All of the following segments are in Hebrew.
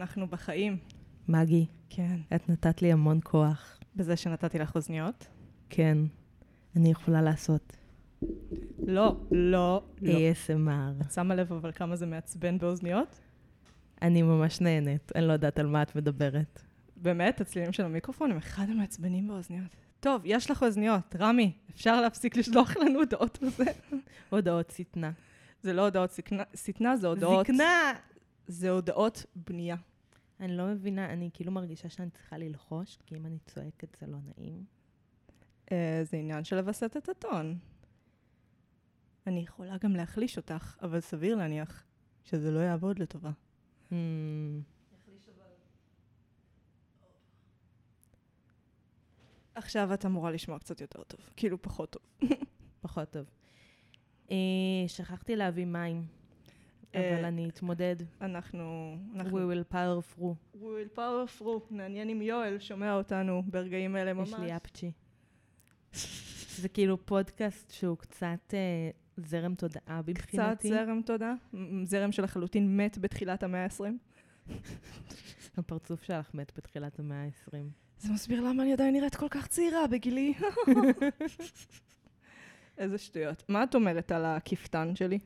אנחנו בחיים. מגי, כן. את נתת לי המון כוח. בזה שנתתי לך אוזניות? כן, אני יכולה לעשות לא, לא, לא. ASMR. את שמה לב אבל כמה זה מעצבן באוזניות? אני ממש נהנית, אני לא יודעת על מה את מדברת. באמת, הצלילים של המיקרופון הם אחד המעצבנים באוזניות. טוב, יש לך אוזניות. רמי, אפשר להפסיק לשלוח לנו הודעות בזה? הודעות שטנה. זה לא הודעות שטנה, זה הודעות... זקנה! זה הודעות בנייה. אני לא מבינה, אני כאילו מרגישה שאני צריכה ללחוש, כי אם אני צועקת זה לא נעים. אה, זה עניין של לווסת את הטון. אני יכולה גם להחליש אותך, אבל סביר להניח שזה לא יעבוד לטובה. Hmm, עכשיו את אמורה לשמוע קצת יותר טוב, כאילו פחות טוב. פחות טוב. אה, שכחתי להביא מים, אבל אני אתמודד. אנחנו... We אנחנו... will power through. We will power through. מעניין אם יואל שומע אותנו ברגעים אלה ממש. יש לי אפצ'י. זה כאילו פודקאסט שהוא קצת אה, זרם תודעה קצת מבחינתי. זרם תודה. מ- זרם שלחלוטין מת בתחילת המאה ה-20. הפרצוף שלך מת בתחילת המאה ה-20. זה מסביר למה אני עדיין נראית כל כך צעירה בגילי. איזה שטויות. מה את אומרת על הכפתן שלי?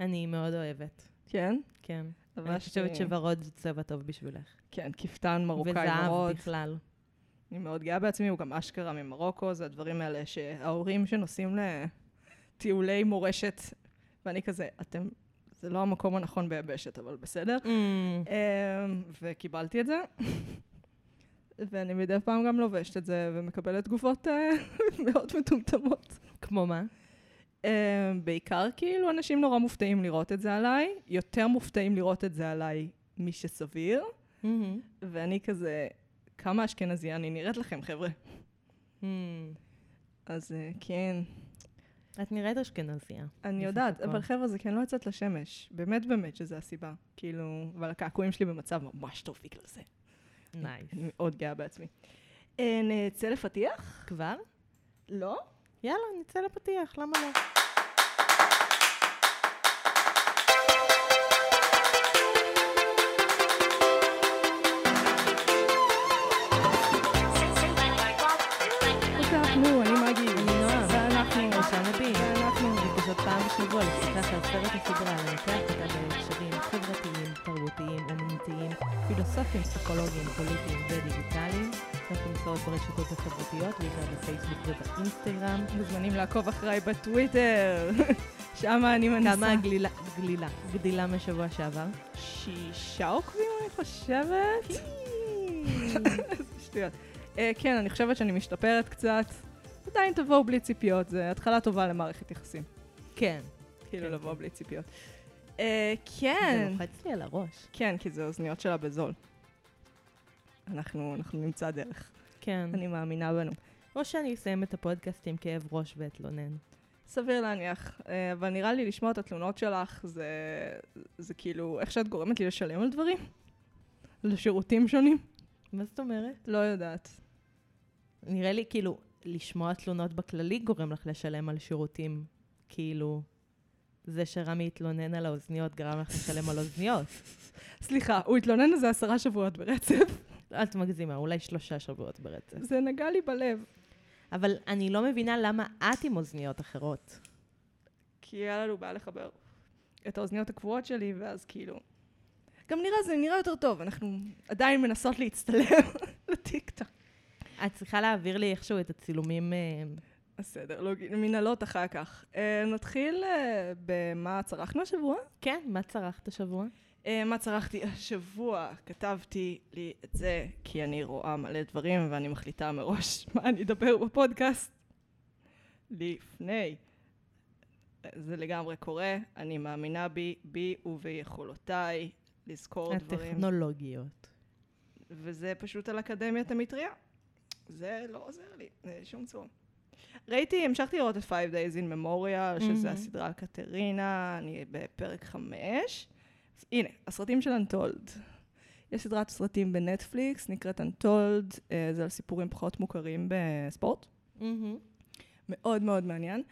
אני מאוד אוהבת, כן? כן. אני חושבת שוורוד זה צבע טוב בשבילך. כן, כפתן מרוקאי וזהב ורוד. בכלל. אני מאוד גאה בעצמי, הוא גם אשכרה ממרוקו, זה הדברים האלה שההורים שנוסעים לטיולי מורשת, ואני כזה, אתם, זה לא המקום הנכון ביבשת, אבל בסדר. Mm, אמ, וקיבלתי את זה, ואני מדי פעם גם לובשת את זה ומקבלת תגובות אה, מאוד מטומטמות. כמו מה? אמ, בעיקר כאילו אנשים נורא מופתעים לראות את זה עליי, יותר מופתעים לראות את זה עליי משסביר, מהמם. ואני כזה, כמה אשכנזייה אני נראית לכם, חבר'ה. Mm. אז אה, כן, את נראית אשכנזייה. אני יודעת. אבל חבר'ה, זה כן לא יוצאת לשמש. באמת באמת שזה הסיבה. כאילו, אבל הקעקועים שלי במצב ממש טוב בגלל זה. נייס. אני מאוד גאה בעצמי. אה, נצא לפתיח? כבר? לא? יאללה, נצא לפתיח, למה לא? פתחנו, אני מגי. אני נועה. ואנחנו. ראשון בי. ואנחנו. נפגשות פעם בשבוע לשיחה על סרט הסדרה, לנתח אותה בהקשרים חברתיים, תרבותיים, אומנותיים, פילוסופיים, פסיכולוגיים, פוליטיים ודיגיטליים. אנחנו נמצאות ברשתות החברתיות, בעיקר בפייסבוק ובאינסטגרם. מוזמנים לעקוב אחריי בטוויטר. שם אני מנסה. כמה גלילה, גלילה, גדילה משבוע שעבר? שישה עוקבים, אני חושבת. איזה שטויות. אה, כן, אני חושבת שאני משתפרת קצת. עדיין תבואו בלי ציפיות, זו התחלה טובה למערכת יחסים. כן. כאילו כן, לבוא כן. בלי ציפיות. אה, זה כן. לוחץ לי על הראש. כן, כי זה אוזניות שלה בזול. אנחנו, אנחנו נמצא דרך. כן. אני מאמינה בנו. או שאני אסיים את הפודקאסט עם כאב ראש ואתלונן. סביר להניח, אה, אבל נראה לי לשמוע את התלונות שלך, זה, זה כאילו, איך שאת גורמת לי לשלם על דברים? לשירותים שונים? מה זאת אומרת? לא יודעת. נראה לי כאילו, לשמוע תלונות בכללי גורם לך לשלם על שירותים. כאילו, זה שרמי התלונן על האוזניות גרם לך לשלם על אוזניות. סליחה, הוא התלונן על זה עשרה שבועות ברצף. את מגזימה, אולי שלושה שבועות ברצף. זה נגע לי בלב. אבל אני לא מבינה למה את עם אוזניות אחרות. כי היה לנו בעיה לחבר את האוזניות הקבועות שלי, ואז כאילו... גם נראה, זה נראה יותר טוב, אנחנו עדיין מנסות להצטלם לטיקטוק. את צריכה להעביר לי איכשהו את הצילומים... אה, בסדר, לא, מנהלות אחר כך. אה, נתחיל אה, במה צרכנו השבוע. כן, מה צרכת השבוע? אה, מה צרכתי השבוע? כתבתי לי את זה, כי אני רואה מלא דברים ואני מחליטה מראש מה אני אדבר בפודקאסט לפני. זה לגמרי קורה, אני מאמינה בי, בי וביכולותיי לזכור הטכנולוגיות. דברים. הטכנולוגיות. וזה פשוט על אקדמיית המטריה. זה לא עוזר לי, זה שום צורה. ראיתי, המשכתי לראות את Five Days in Memorial, שזה mm-hmm. הסדרה קטרינה, אני בפרק חמש. הנה, הסרטים של אנטולד. יש סדרת סרטים בנטפליקס, נקראת אנטולד, זה על סיפורים פחות מוכרים בספורט. מהמם. מאוד מאוד מעניין.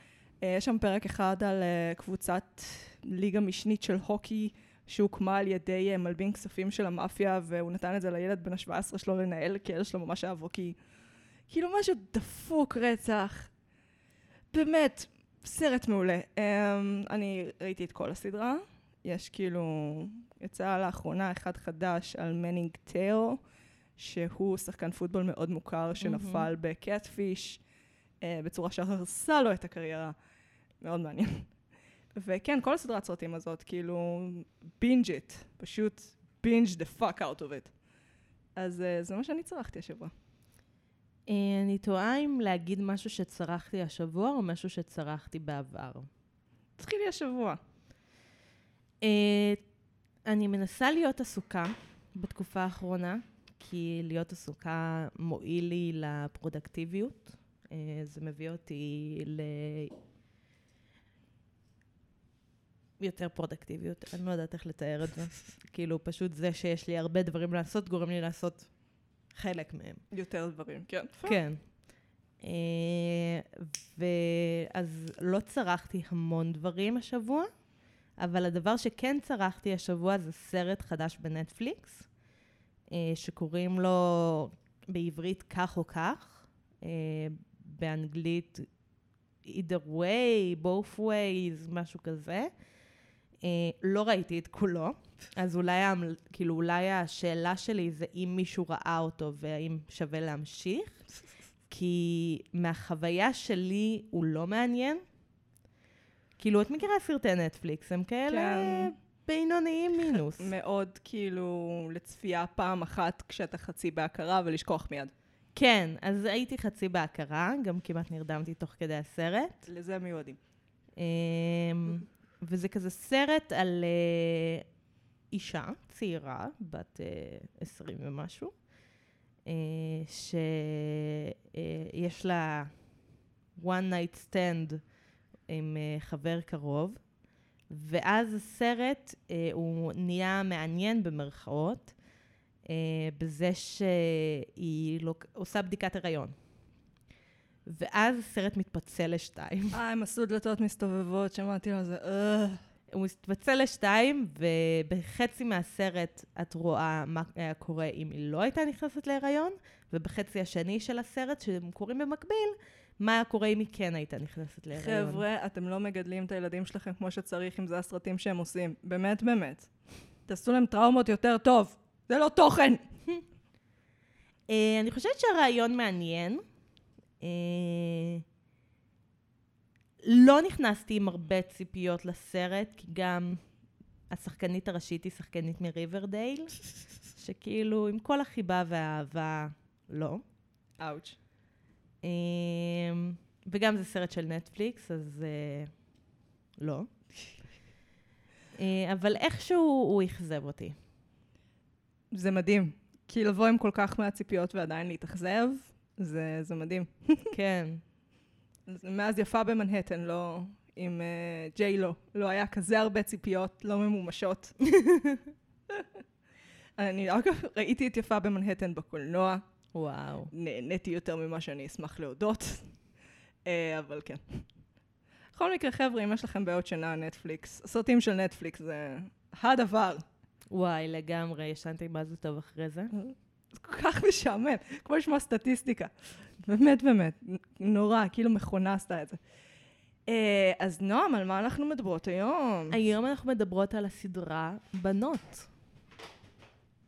אה, יש שם פרק אחד על אה, קבוצת ליגה משנית של הוקי שהוקמה על ידי אה, מלבין כספים של המאפיה, והוא נתן את זה לילד בן ה-17 שלו לנהל, כי הילד שלו ממש אהב כי כאילו משהו דפוק רצח. באמת, סרט מעולה. Um, אני ראיתי את כל הסדרה. יש כאילו, יצא לאחרונה אחד חדש על Manti Te'o, שהוא שחקן פוטבול מאוד מוכר שנפל mm-hmm. ב catfish, uh, בצורה שהרסה לו את הקריירה. מאוד מעניין. וכן, כל הסדרת סרטים הזאת, כאילו, binge it, פשוט binge the fuck out of it. אז uh, זה מה שאני צרכתי השבוע. Uh, אני תוהה אם להגיד משהו שצרכתי השבוע או משהו שצרכתי בעבר. תתחילי השבוע. Uh, אני מנסה להיות עסוקה בתקופה האחרונה, כי להיות עסוקה מועיל לי לפרודקטיביות. Uh, זה מביא אותי ל... יותר פרודקטיביות, אני לא יודעת איך לתאר את זה. כאילו, פשוט זה שיש לי הרבה דברים לעשות, גורם לי לעשות חלק מהם. יותר דברים, כן. כן. אה, ואז לא צרכתי המון דברים השבוע, אבל הדבר שכן צרכתי השבוע זה סרט חדש בנטפליקס, אה, שקוראים לו בעברית כך או כך, אה, באנגלית either way, both ways, משהו כזה. אה, לא ראיתי את כולו, אז אולי, כאילו, אולי השאלה שלי זה אם מישהו ראה אותו והאם שווה להמשיך, כי מהחוויה שלי הוא לא מעניין. כאילו, את מכירה סרטי נטפליקס, הם כאלה כן. בינוניים מינוס. מאוד כאילו לצפייה פעם אחת כשאתה חצי בהכרה ולשכוח מיד. כן, אז הייתי חצי בהכרה, גם כמעט נרדמתי תוך כדי הסרט. לזה מיועדים. אמ, וזה כזה סרט על uh, אישה צעירה, בת uh, 20 ומשהו, uh, שיש לה one night stand עם uh, חבר קרוב, ואז הסרט uh, הוא נהיה מעניין במרכאות, uh, בזה שהיא עושה בדיקת הריון. ואז הסרט מתפצל לשתיים. אה, הם עשו דלתות מסתובבות, שמעתי על זה, אה. הוא מתפצל לשתיים, ובחצי מהסרט את רואה מה היה קורה אם היא לא הייתה נכנסת להיריון, ובחצי השני של הסרט, שהם קורים במקביל, מה היה קורה אם היא כן הייתה נכנסת להיריון. חבר'ה, אתם לא מגדלים את הילדים שלכם כמו שצריך, אם זה הסרטים שהם עושים. באמת, באמת. תעשו להם טראומות יותר טוב. זה לא תוכן. אה, אני חושבת שהרעיון מעניין. אה, לא נכנסתי עם הרבה ציפיות לסרט, כי גם השחקנית הראשית היא שחקנית מריברדייל, שכאילו, עם כל החיבה והאהבה, לא. אאוץ'. אה, וגם זה סרט של נטפליקס, אז אה, לא. אבל איכשהו הוא אכזב אותי. זה מדהים. כי לבוא עם כל כך מעט ציפיות ועדיין להתאכזב, זה, זה מדהים. כן. מאז יפה במנהטן, לא עם uh, ג'יי לו. לא היה כזה הרבה ציפיות לא ממומשות. אני אגב ראיתי את יפה במנהטן בקולנוע. וואו. נהניתי יותר ממה שאני אשמח להודות. uh, אבל כן. בכל מקרה, חבר'ה, אם יש לכם בעיות שינה, נטפליקס, הסרטים של נטפליקס זה הדבר. וואי, לגמרי, ישנתי מה זה טוב אחרי זה. זה כל כך משעמם, כמו לשמוע סטטיסטיקה. באמת, באמת, נורא, כאילו מכונה עשתה את זה. אה, אז נועם, על מה אנחנו מדברות היום? היום אנחנו מדברות על הסדרה בנות.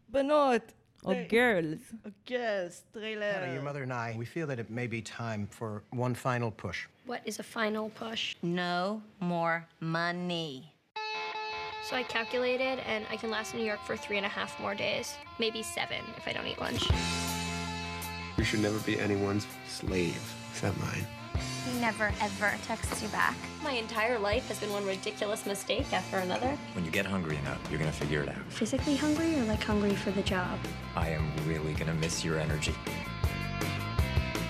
בנות. Oh, or girls. Or girls, trailer. Your mother and I, we feel that it may be time for one final push. What is a final push? No more money. So I calculated, and I can last in New York for three and a half more days, maybe seven if I don't eat lunch. You should never be anyone's slave except mine. He never, ever texts you back. My entire life has been one ridiculous mistake after another. When you get hungry enough, you're gonna figure it out. Physically hungry or like hungry for the job? I am really gonna miss your energy.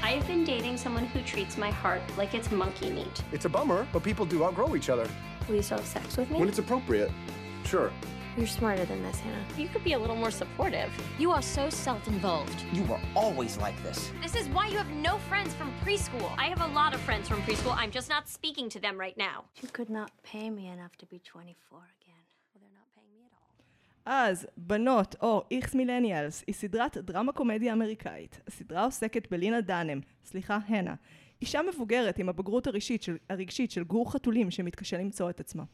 I've been dating someone who treats my heart like it's monkey meat. It's a bummer, but people do outgrow each other. Will you still have sex with me? When it's appropriate, sure. You're smarter than this, Hannah. You could be a little more supportive. You are so self-involved. You were always like this. This is why you have no friends from preschool. I have a lot of friends from preschool. I'm just not speaking to them right now. You could not pay me enough to be 24 again. Well, they're not paying me at all. אז, בנות, או איכס מילניאלס, היא סדרת דרמה קומדיה אמריקאית. הסדרה עוסקת בלינה דאנם, סליחה, הנה. אישה מבוגרת עם הבגרות הרגשית של, הרגשית של גור חתולים שמתקשה למצוא את עצמה.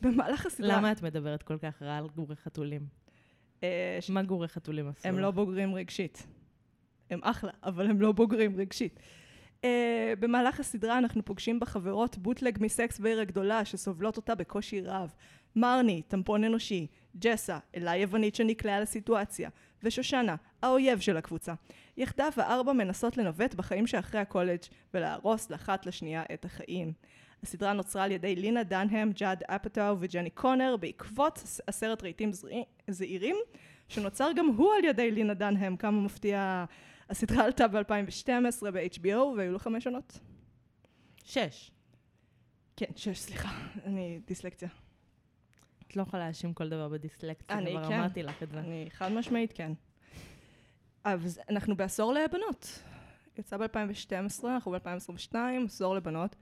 במהלך הסדרה... למה את מדברת כל כך רע על גורי חתולים? אה, ש- מה גורי חתולים עשו? הם? לא בוגרים רגשית. הם אחלה, אבל הם לא בוגרים רגשית. Uh, במהלך הסדרה אנחנו פוגשים בחברות בוטלג מסקס בעיר הגדולה שסובלות אותה בקושי רב. מרני, טמפון אנושי, ג'סה, אלה יוונית שנקלעה לסיטואציה, ושושנה, האויב של הקבוצה. יחדיו הארבע מנסות לנווט בחיים שאחרי הקולג' ולהרוס לאחת לשנייה את החיים. הסדרה נוצרה על ידי לינה דנהם, ג'אד אפטאו וג'ני קונר בעקבות עשרת רהיטים זעירים- שנוצר גם הוא על ידי לינה דנהם, כמה מפתיע. הסדרה עלתה ב-2012 ב-HBO והיו לו חמש עונות. שש. כן, שש, סליחה, אני דיסלקציה. את לא יכולה להאשים כל דבר בדיסלקציה, אני כבר כן. אמרתי לך את זה. אני חד משמעית כן. אז אנחנו בעשור לבנות. יצא ב-2012, אנחנו ב-2022, עשור לבנות.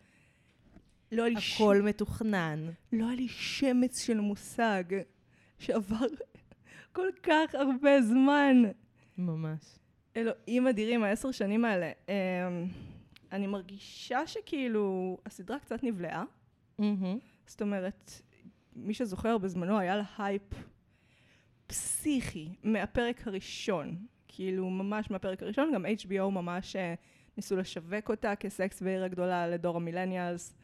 לא היה לי ש- הכל מתוכנן. לא היה לי שמץ של מושג שעבר כל כך הרבה זמן. ממש. אלוהים אדירים, העשר שנים האלה. אמ, אני מרגישה שכאילו הסדרה קצת נבלעה. מהמם. זאת אומרת, מי שזוכר בזמנו היה לה הייפ פסיכי מהפרק הראשון. כאילו, ממש מהפרק הראשון, גם HBO ממש אה, ניסו לשווק אותה כסקס בעיר הגדולה לדור ה millennials,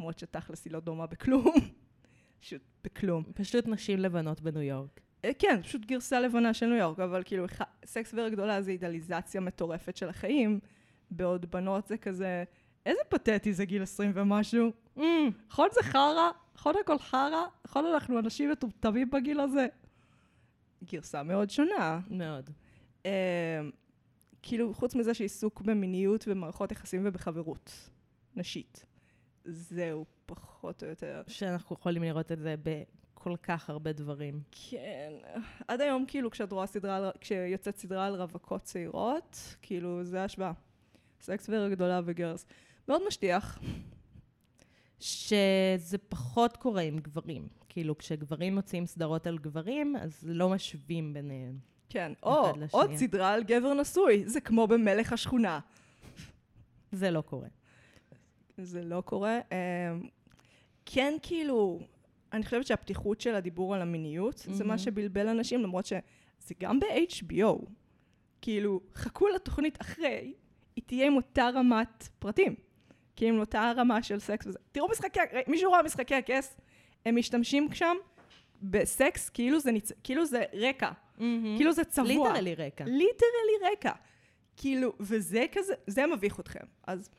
למרות שתכלס היא לא דומה בכלום. פשוט בכלום. פשוט נשים לבנות בניו יורק. אה, כן, פשוט גרסה לבנה של ניו יורק, אבל כאילו, סקס בעיר הגדולה זה אידליזציה מטורפת של החיים, בעוד בנות זה כזה, איזה פתטי זה גיל 20 ומשהו. Mm, נכון זה חרא, נכון הכל חרא, נכון אנחנו אנשים מטומטמים בגיל הזה. גרסה מאוד שונה. מאוד. אה, כאילו, חוץ מזה שעיסוק במיניות ומערכות יחסים ובחברות נשית. זהו, פחות או יותר. שאנחנו יכולים לראות את זה בכל כך הרבה דברים. כן, עד היום כאילו כשאת רואה סדרה, על- כשיוצאת סדרה על רווקות צעירות, כאילו זה ההשוואה. סקס ורה גדולה וגרס. מאוד משטיח. שזה פחות קורה עם גברים. כאילו, כשגברים מוציאים סדרות על גברים, אז לא משווים ביניהם. כן, או. עוד סדרה על גבר נשוי, זה כמו במלך השכונה. זה לא קורה. זה לא קורה. אמ, כן, כאילו, אני חושבת שהפתיחות של הדיבור על המיניות, זה מה מהמם. שבלבל אנשים, למרות שזה גם ב-HBO. כאילו, חכו לתוכנית אחרי, היא תהיה עם אותה רמת פרטים. כי עם אותה רמה של סקס וזה. תראו משחקי, מישהו רואה משחקי הכס? הם משתמשים שם בסקס כאילו זה, ניצ... כאילו זה רקע. כאילו זה צבוע. literally רקע. literally רקע. כאילו, וזה כזה, זה מביך אתכם. אז,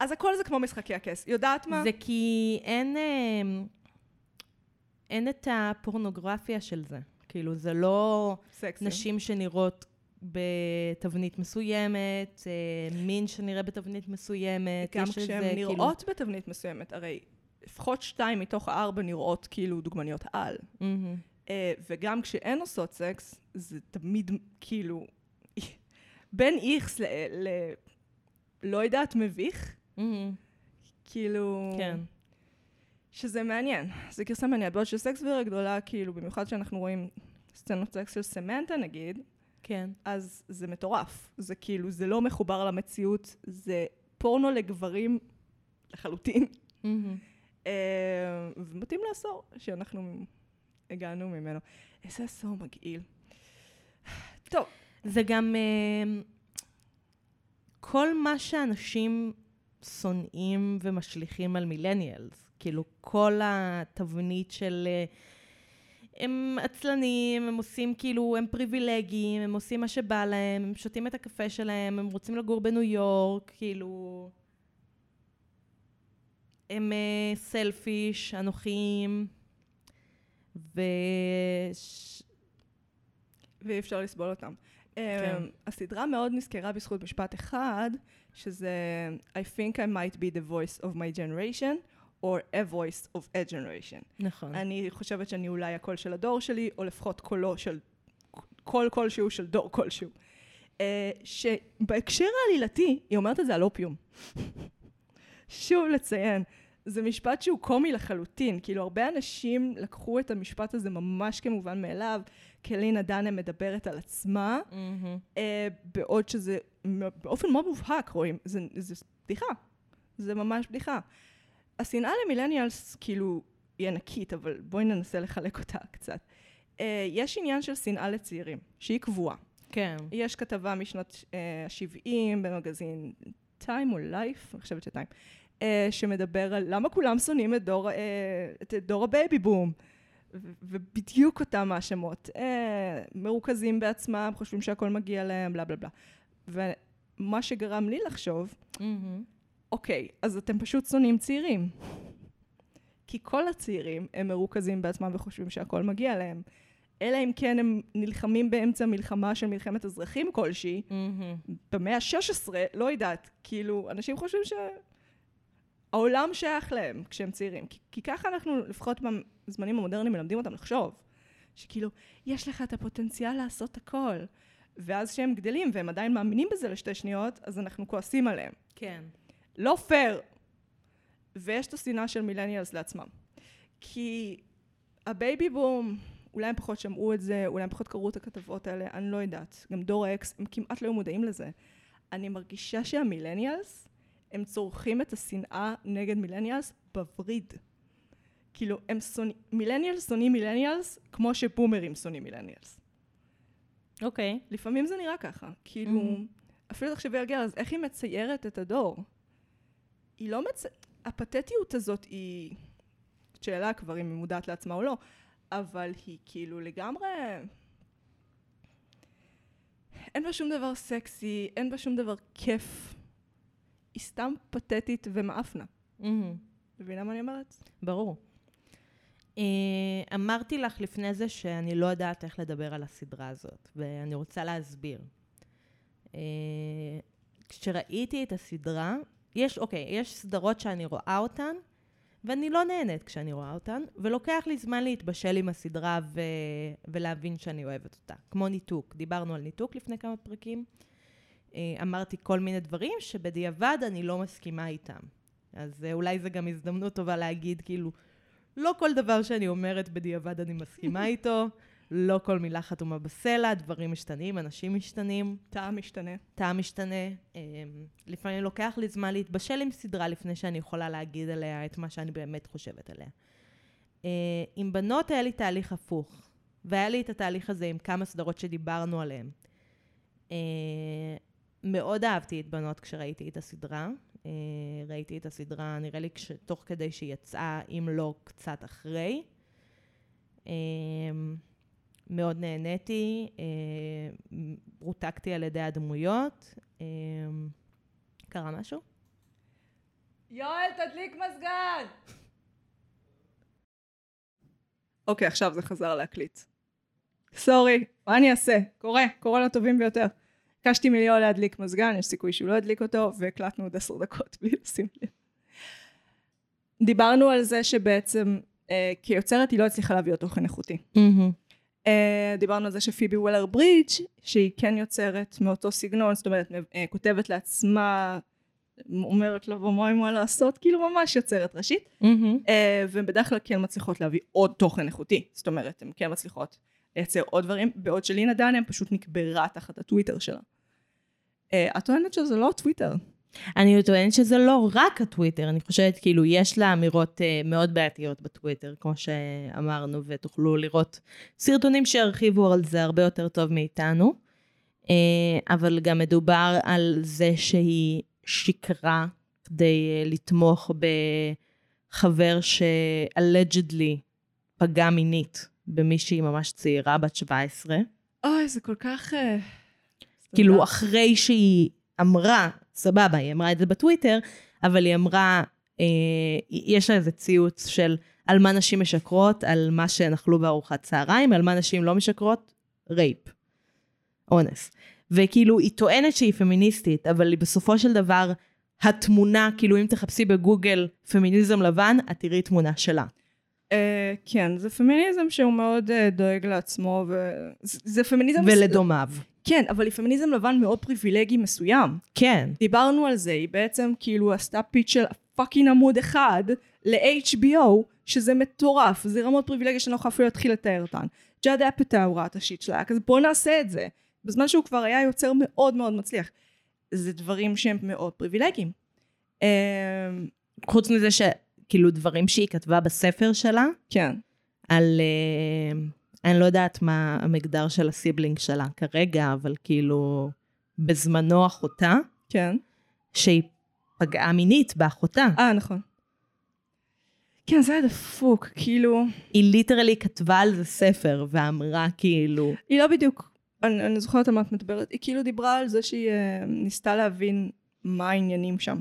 אז הכל זה כמו משחקי הכס. יודעת מה? זה כי אין, אה, אין את הפורנוגרפיה של זה. כאילו, זה לא סקסי. נשים שנראות בתבנית מסוימת, אה, מין שנראה בתבנית מסוימת. גם כשהן כאילו- נראות בתבנית מסוימת, הרי לפחות שתיים מתוך הארבע נראות כאילו דוגמניות על. אה, וגם כשהן עושות סקס, זה תמיד כאילו בין איכס ל... ל... לא יודעת, מביך. מהמם. כאילו... כן. שזה מעניין, זה גרסה מעניינת. בעוד שסקס וירה גדולה, כאילו, במיוחד כשאנחנו רואים סצנות סקס של סמנטה נגיד, כן. אז זה מטורף. זה כאילו, זה לא מחובר למציאות, זה פורנו לגברים לחלוטין. מהמם. אה, ומתאים לעשור שאנחנו הגענו ממנו. איזה עשור מגעיל. טוב, זה גם אה, כל מה שאנשים שונאים ומשליכים על מילניאלס. כאילו, כל התבנית של... אה, הם עצלנים, הם עושים כאילו, הם פריבילגיים, הם עושים מה שבא להם, הם שותים את הקפה שלהם, הם רוצים לגור בניו יורק, כאילו... הם אה, סלפיש, אנוכיים, ו... ואי אפשר לסבול אותם. כן. Um, הסדרה מאוד נזכרה בזכות משפט אחד, שזה I think I might be the voice of my generation, or a voice of a generation. נכון. אני חושבת שאני אולי הקול של הדור שלי, או לפחות קולו של קול כלשהו של דור כלשהו. Uh, שבהקשר העלילתי, היא אומרת את זה על אופיום. שוב לציין, זה משפט שהוא קומי לחלוטין. כאילו, הרבה אנשים לקחו את המשפט הזה ממש כמובן מאליו, קלינה דנה מדברת על עצמה, אה, בעוד שזה באופן מאוד מובהק, רואים, זה, זה בדיחה. זה ממש בדיחה. השנאה למילניאלס, כאילו, היא ענקית, אבל בואי ננסה לחלק אותה קצת. אה, יש עניין של שנאה לצעירים, שהיא קבועה. כן. יש כתבה משנות ה-70 uh, במגזין Time או Life, אני חושבת ש Time, uh, שמדבר על למה כולם שונאים את דור, uh, את דור הבייבי בום. ו- ובדיוק אותם האשמות. Uh, מרוכזים בעצמם, חושבים שהכל מגיע להם, בלה בלה בלה. ומה שגרם לי לחשוב, אוקיי, אז אתם פשוט שונאים צעירים. כי כל הצעירים הם מרוכזים בעצמם וחושבים שהכל מגיע להם. אלא אם כן הם נלחמים באמצע מלחמה של מלחמת אזרחים כלשהי, במאה ה-16, לא יודעת, כאילו, אנשים חושבים שהעולם שייך להם כשהם צעירים. כי, כי ככה אנחנו, לפחות בזמנים המודרניים, מלמדים אותם לחשוב. שכאילו, יש לך את הפוטנציאל לעשות הכל. ואז כשהם גדלים והם עדיין מאמינים בזה לשתי שניות, אז אנחנו כועסים עליהם. כן. לא פייר. ויש את השנאה של millennials לעצמם. כי הבייבי בום, אולי הם פחות שמעו את זה, אולי הם פחות קראו את הכתבות האלה, אני לא יודעת. גם דור ה X, הם כמעט לא היו מודעים לזה. אני מרגישה שהמילניאלס, הם צורכים את השנאה נגד מילניאלס בווריד. כאילו, הם שונאים, מילניאלס שונאים מילניאלס כמו שבומרים שונאים מילניאלס. אוקיי. Okay. לפעמים זה נראה ככה. כאילו, mm-hmm. אפילו תחשבי על גר, אז איך היא מציירת את הדור? היא לא מצ... הפתטיות הזאת היא... שאלה כבר אם היא מודעת לעצמה או לא, אבל היא כאילו לגמרי... אין בה שום דבר סקסי, אין בה שום דבר כיף. היא סתם פתטית ומאפנה. מבינה מה אני אומרת? ברור. Uh, אמרתי לך לפני זה שאני לא יודעת איך לדבר על הסדרה הזאת, ואני רוצה להסביר. Uh, כשראיתי את הסדרה, יש, אוקיי, יש סדרות שאני רואה אותן, ואני לא נהנית כשאני רואה אותן, ולוקח לי זמן להתבשל עם הסדרה ו... ולהבין שאני אוהבת אותה. כמו ניתוק, דיברנו על ניתוק לפני כמה פרקים. אה, אמרתי כל מיני דברים שבדיעבד אני לא מסכימה איתם. אז אה, אולי זו גם הזדמנות טובה להגיד, כאילו, לא כל דבר שאני אומרת בדיעבד אני מסכימה איתו. לא כל מילה חתומה בסלע, דברים משתנים, אנשים משתנים. טעם משתנה. טעם משתנה. אמ, לפעמים לוקח לי זמן להתבשל עם סדרה לפני שאני יכולה להגיד עליה את מה שאני באמת חושבת עליה. אה, עם בנות היה לי תהליך הפוך, והיה לי את התהליך הזה עם כמה סדרות שדיברנו עליהן. אה, מאוד אהבתי את בנות כשראיתי את הסדרה. אה, ראיתי את הסדרה, נראה לי, תוך כדי שהיא יצאה, אם לא קצת אחרי. אמ, מאוד נהניתי, אה, רותקתי על ידי הדמויות. אה, קרה משהו? יואל, תדליק מזגן! אוקיי, עכשיו זה חזר להקליט. סורי, מה אני אעשה? קורה, קורה לטובים ביותר. ביקשתי מליאור להדליק מזגן, יש סיכוי שהוא לא ידליק אותו, והקלטנו עוד עשר דקות בלי לשים לב. דיברנו על זה שבעצם אה, כיוצרת היא לא הצליחה להביא עוד תוכן איכותי. Mm-hmm. Uh, דיברנו על זה שפיבי וולר ברידג' שהיא כן יוצרת מאותו סגנון, זאת אומרת uh, כותבת לעצמה, אומרת לו ומה מה לעשות, כאילו ממש יוצרת ראשית, mm-hmm. uh, והן בדרך כלל כן מצליחות להביא עוד תוכן איכותי, זאת אומרת הן כן מצליחות לייצר עוד דברים, בעוד שלינה דנה פשוט נקברה תחת הטוויטר שלה. Uh, את טוענת שזה לא טוויטר. אני טוענת שזה לא רק הטוויטר, אני חושבת כאילו יש לה אמירות uh, מאוד בעייתיות בטוויטר, כמו שאמרנו, ותוכלו לראות סרטונים שירחיבו על זה הרבה יותר טוב מאיתנו, uh, אבל גם מדובר על זה שהיא שיקרה כדי uh, לתמוך בחבר שאלג'דלי פגע מינית במישהי ממש צעירה, בת 17. אוי, זה כל כך... כאילו, אחרי שהיא אמרה סבבה, היא אמרה את זה בטוויטר, אבל היא אמרה, אה, יש לה איזה ציוץ של על מה נשים משקרות, על מה שהן אכלו בארוחת צהריים, על מה נשים לא משקרות, rape, אונס. וכאילו, היא טוענת שהיא פמיניסטית, אבל בסופו של דבר, התמונה, כאילו אם תחפשי בגוגל פמיניזם לבן, את תראי תמונה שלה. Uh, כן, זה פמיניזם שהוא מאוד uh, דואג לעצמו, וזה פמיניזם... ולדומיו. כן, אבל היא פמיניזם לבן מאוד פריבילגי מסוים. כן. דיברנו על זה, היא בעצם כאילו עשתה pitch של fucking עמוד אחד ל-HBO, שזה מטורף, זה רמות פריבילגיה שאני לא יכולה אפילו להתחיל לתאר אותן. ג'אד אפטה הוא ראה את השיט שלה, כזה בוא נעשה את זה. בזמן שהוא כבר היה יוצר מאוד מאוד מצליח. זה דברים שהם מאוד פריבילגיים. אמ, חוץ מזה שכאילו דברים שהיא כתבה בספר שלה, כן. על... אה, אני לא יודעת מה המגדר של הסיבלינג שלה כרגע, אבל כאילו בזמנו אחותה, כן. שהיא פגעה מינית באחותה. אה, נכון. כן, זה היה דפוק, כאילו... היא ליטרלי כתבה על זה ספר ואמרה כאילו... היא לא בדיוק, אני, אני זוכרת על מה את מדברת, היא כאילו דיברה על זה שהיא uh, ניסתה להבין מה העניינים שם.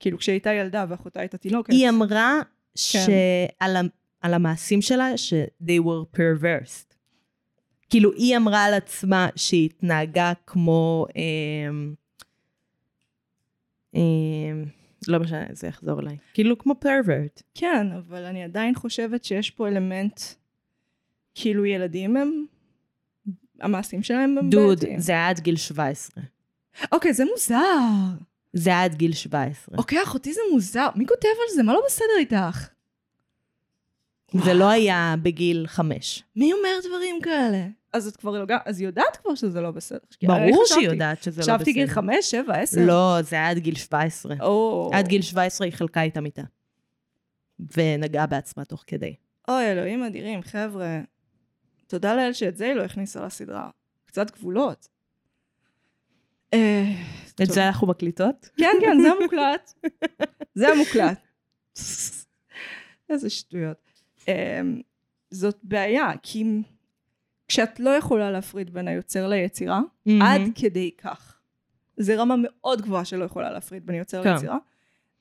כאילו כשהיא הייתה ילדה ואחותה הייתה תינוקת. היא אמרה שעל ה- על המעשים שלה, ש- they were perversed. כאילו היא אמרה על עצמה שהיא התנהגה כמו... אמ, אמ, לא משנה, זה יחזור אליי. כאילו כמו פרוורט. כן, אבל אני עדיין חושבת שיש פה אלמנט, כאילו ילדים הם, המעשים שלהם הם דוד, בעייתיים. זה היה עד גיל 17. אוקיי, זה מוזר. זה היה עד גיל 17. אוקיי, אחותי זה מוזר. מי כותב על זה? מה לא בסדר איתך? זה לא היה בגיל 5. מי אומר דברים כאלה? אז את כבר לא... אז היא יודעת כבר שזה לא בסדר. ברור שהיא? יודעת שזה לא בסדר. חשבתי גיל חמש, שבע, עשר. לא, זה היה עד גיל 17. או... עד גיל 17 היא חלקה איתה מיטה. ונגעה בעצמה תוך כדי. אוי, אלוהים אדירים, חבר'ה. תודה לאל שאת זה היא לא הכניסה לסדרה. קצת גבולות. אה, את. זה אנחנו מקליטות? כן, כן, זה המוקלט. זה המוקלט. איזה שטויות. אמ, זאת בעיה, כי כשאת לא יכולה להפריד בין היוצר ליצירה, מהמם. עד כדי כך. זה רמה מאוד גבוהה שלא יכולה להפריד בין יוצר כן. ליצירה.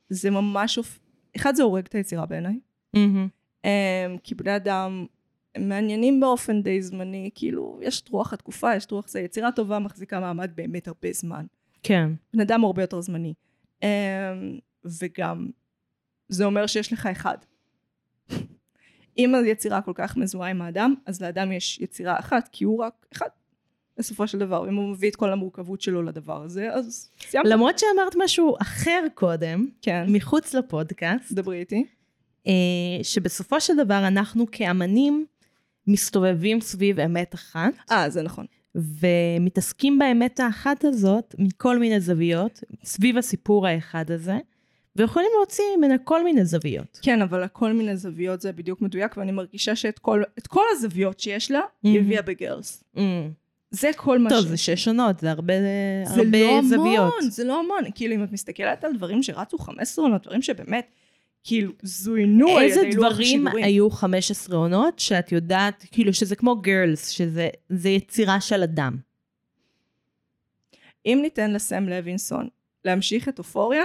זה ממש... אופ- אחד, זה הורג את היצירה בעיניי. אמ, כי בני אדם מעניינים באופן די זמני, כאילו, יש את רוח התקופה, יש את רוח זה. יצירה טובה מחזיקה מעמד באמת הרבה זמן. כן. בן אדם הרבה יותר זמני. אמ, וגם, זה אומר שיש לך אחד. אם היצירה כל כך מזוהה עם האדם, אז לאדם יש יצירה אחת, כי הוא רק אחד. בסופו של דבר, אם הוא מביא את כל המורכבות שלו לדבר הזה, אז סיימת. למרות שאמרת משהו אחר קודם, כן, מחוץ לפודקאסט, דברי איתי. אה, שבסופו של דבר אנחנו כאמנים מסתובבים סביב אמת אחת, אה, זה נכון. ומתעסקים באמת האחת הזאת מכל מיני זוויות, סביב הסיפור האחד הזה, ויכולים להוציא ממנה כל מיני זוויות. כן, אבל הכל מיני זוויות זה בדיוק מדויק, ואני מרגישה שאת כל, כל הזוויות שיש לה, היא Mhm. הביאה בגרלס. Mm. זה כל מה טוב, ש... זה שש עונות, זה הרבה, זה הרבה לא זוויות. המון, זה לא המון. כאילו, אם את מסתכלת על דברים שרצו 15 עונות, דברים שבאמת, כאילו, זוינו על איזה ידי לוח דברים השידורים. היו 15 עונות שאת יודעת, כאילו שזה כמו גרלס, שזה זה יצירה של אדם. אם ניתן לסם לוינסון להמשיך את אופוריה.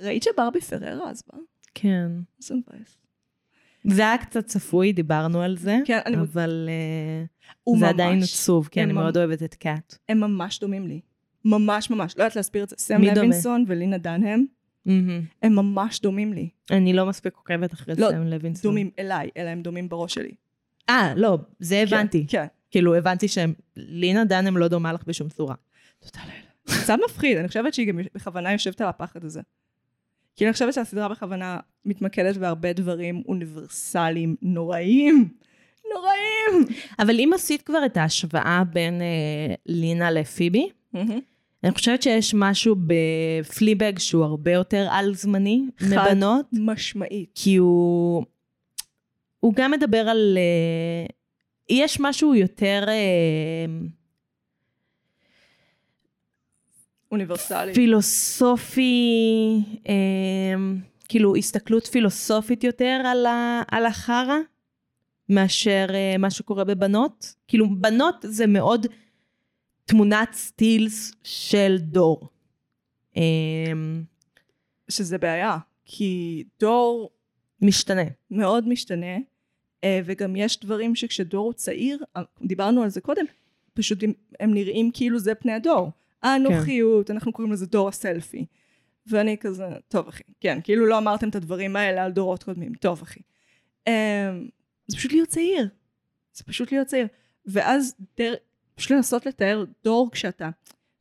ראית שברבי פררה אז בא? כן. זה מבאס. זה היה קצת צפוי, דיברנו על זה, כן, אני... אבל אה, הוא זה ממש- עדיין עצוב, כי הם אני ממ- מאוד אוהבת את קאט. הם ממש דומים לי. ממש ממש. לא יודעת להסביר את זה. סם? לוינסון ולינה דנהם, מהמם. הם ממש דומים לי. אני לא מספיק עוקבת אחרי לא, סם לוינסון. דומים אליי, אלא הם דומים בראש שלי. אה, לא, זה הבנתי. כן. כאילו, הבנתי שהם... לינה דנם לא דומה לך בשום צורה. תודה לאל. קצת מפחיד, אני חושבת שהיא גם בכוונה יושבת על הפחד הזה. כי אני חושבת שהסדרה בכוונה מתמקדת בהרבה דברים אוניברסליים נוראים. נוראים! אבל אם עשית כבר את ההשוואה בין אה, לינה לפיבי, אני חושבת שיש משהו בפליבג שהוא הרבה יותר על-זמני חד מבנות, משמעית. כי הוא... הוא גם מדבר על... אה, יש משהו יותר אה, אוניברסלי. פילוסופי, אה, כאילו הסתכלות פילוסופית יותר על, ה, על החרא, מאשר אה, מה שקורה בבנות. כאילו בנות זה מאוד תמונת סטילס של דור. אה, שזה בעיה, כי דור משתנה. מאוד משתנה, אה, וגם יש דברים שכשדור הוא צעיר, אה, דיברנו על זה קודם, פשוט הם, הם נראים כאילו זה פני הדור. האנוכיות, אנחנו קוראים לזה דור הסלפי. ואני כזה, טוב אחי, כן, כאילו לא אמרתם את הדברים האלה על דורות קודמים, טוב אחי. אה, זה פשוט להיות צעיר. זה פשוט להיות צעיר. ואז דר... פשוט לנסות לתאר דור כשאתה,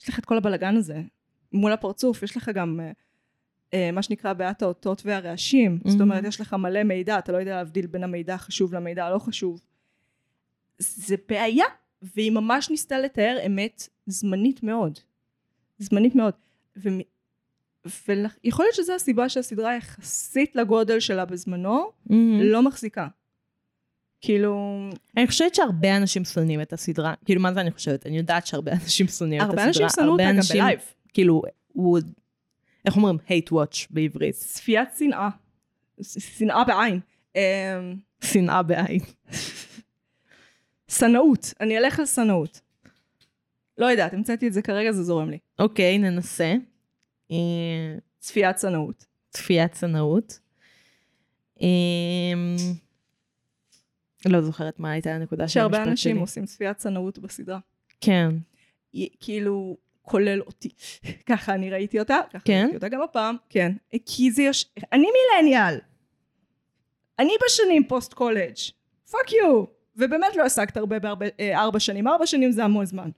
יש לך את כל הבלגן הזה מול הפרצוף, יש לך גם אה, אה, מה שנקרא בעיית האותות והרעשים. זאת Mhm. אומרת, יש לך מלא מידע, אתה לא יודע להבדיל בין המידע החשוב למידע הלא חשוב. זה בעיה, והיא ממש ניסתה לתאר אמת זמנית מאוד. זמנית מאוד. ומ... ויכול להיות שזו הסיבה שהסדרה יחסית לגודל שלה בזמנו, מהמם. לא מחזיקה. כאילו, אני חושבת שהרבה אנשים שונאים את הסדרה. כאילו, מה זה אני חושבת? אני יודעת שהרבה אנשים שונאים את הסדרה. הרבה אנשים שנאו אותה גם בלייב. כאילו, הוא... איך אומרים? hate watch בעברית. צפיית שנאה. שנאה בעין. אמ, שנאה בעין. שנאות. אני אלך על שנאות. לא יודעת, המצאתי את זה כרגע, זה זורם לי. אוקיי, ננסה. אה, צפיית שנאות. צפיית צנאות. אה, לא זוכרת מה הייתה הנקודה של שהרבה המשפט אנשים שלי. עושים צפיית שנאות בסדרה. כן. כאילו, כולל אותי. ככה אני ראיתי אותה, ככה כן? ראיתי אותה גם הפעם, כן. כי זה יש... אני מילניאל. אני בשנים פוסט קולג'. פאק יו. ובאמת לא השגת הרבה בארבע אה, שנים. ארבע שנים זה המון זמן.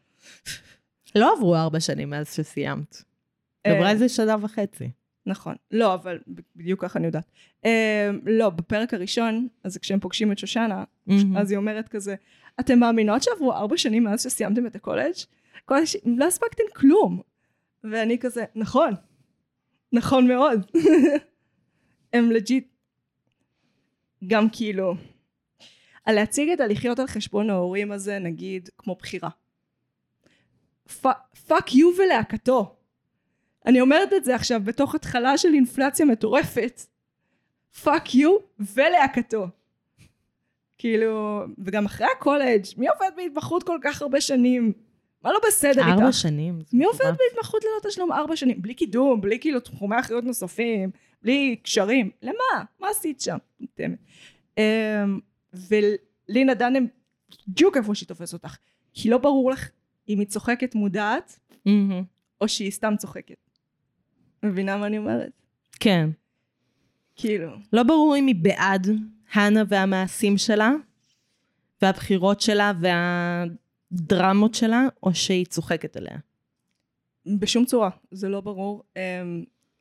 לא עברו ארבע שנים מאז שסיימת. אה, עברה איזה שנה וחצי. נכון. לא, אבל בדיוק ככה אני יודעת. אה, לא, בפרק הראשון, אז כשהם פוגשים את שושנה. אז היא אומרת כזה, אתם מאמינות שעברו ארבע שנים מאז שסיימתם את הקולג'? קולג', לא הספקתם כלום. ואני כזה, נכון, נכון מאוד. הם legit, גם כאילו, על להציג את הלחיות על חשבון ההורים הזה, נגיד, כמו בחירה. fuck you ולהקתו. אני אומרת את זה עכשיו בתוך התחלה של אינפלציה מטורפת. fuck you ולהקתו. כאילו, וגם אחרי הקולג', מי עובד בהתמחות כל כך הרבה שנים? מה לא בסדר איתך? ארבע שנים. מי עובד. בהתמחות ללא תשלום ארבע שנים? בלי קידום, בלי כאילו תחומי אחריות נוספים, בלי קשרים. למה? מה עשית שם? אמ, ולינה דנהאם, בדיוק איפה שהיא תופסת אותך. כי לא ברור לך אם היא צוחקת מודעת, מהמם. או שהיא סתם צוחקת. מבינה מה אני אומרת? כן. כאילו, לא ברור אם היא בעד הנה והמעשים שלה, והבחירות שלה והדרמות שלה, או שהיא צוחקת עליה. בשום צורה, זה לא ברור. Um,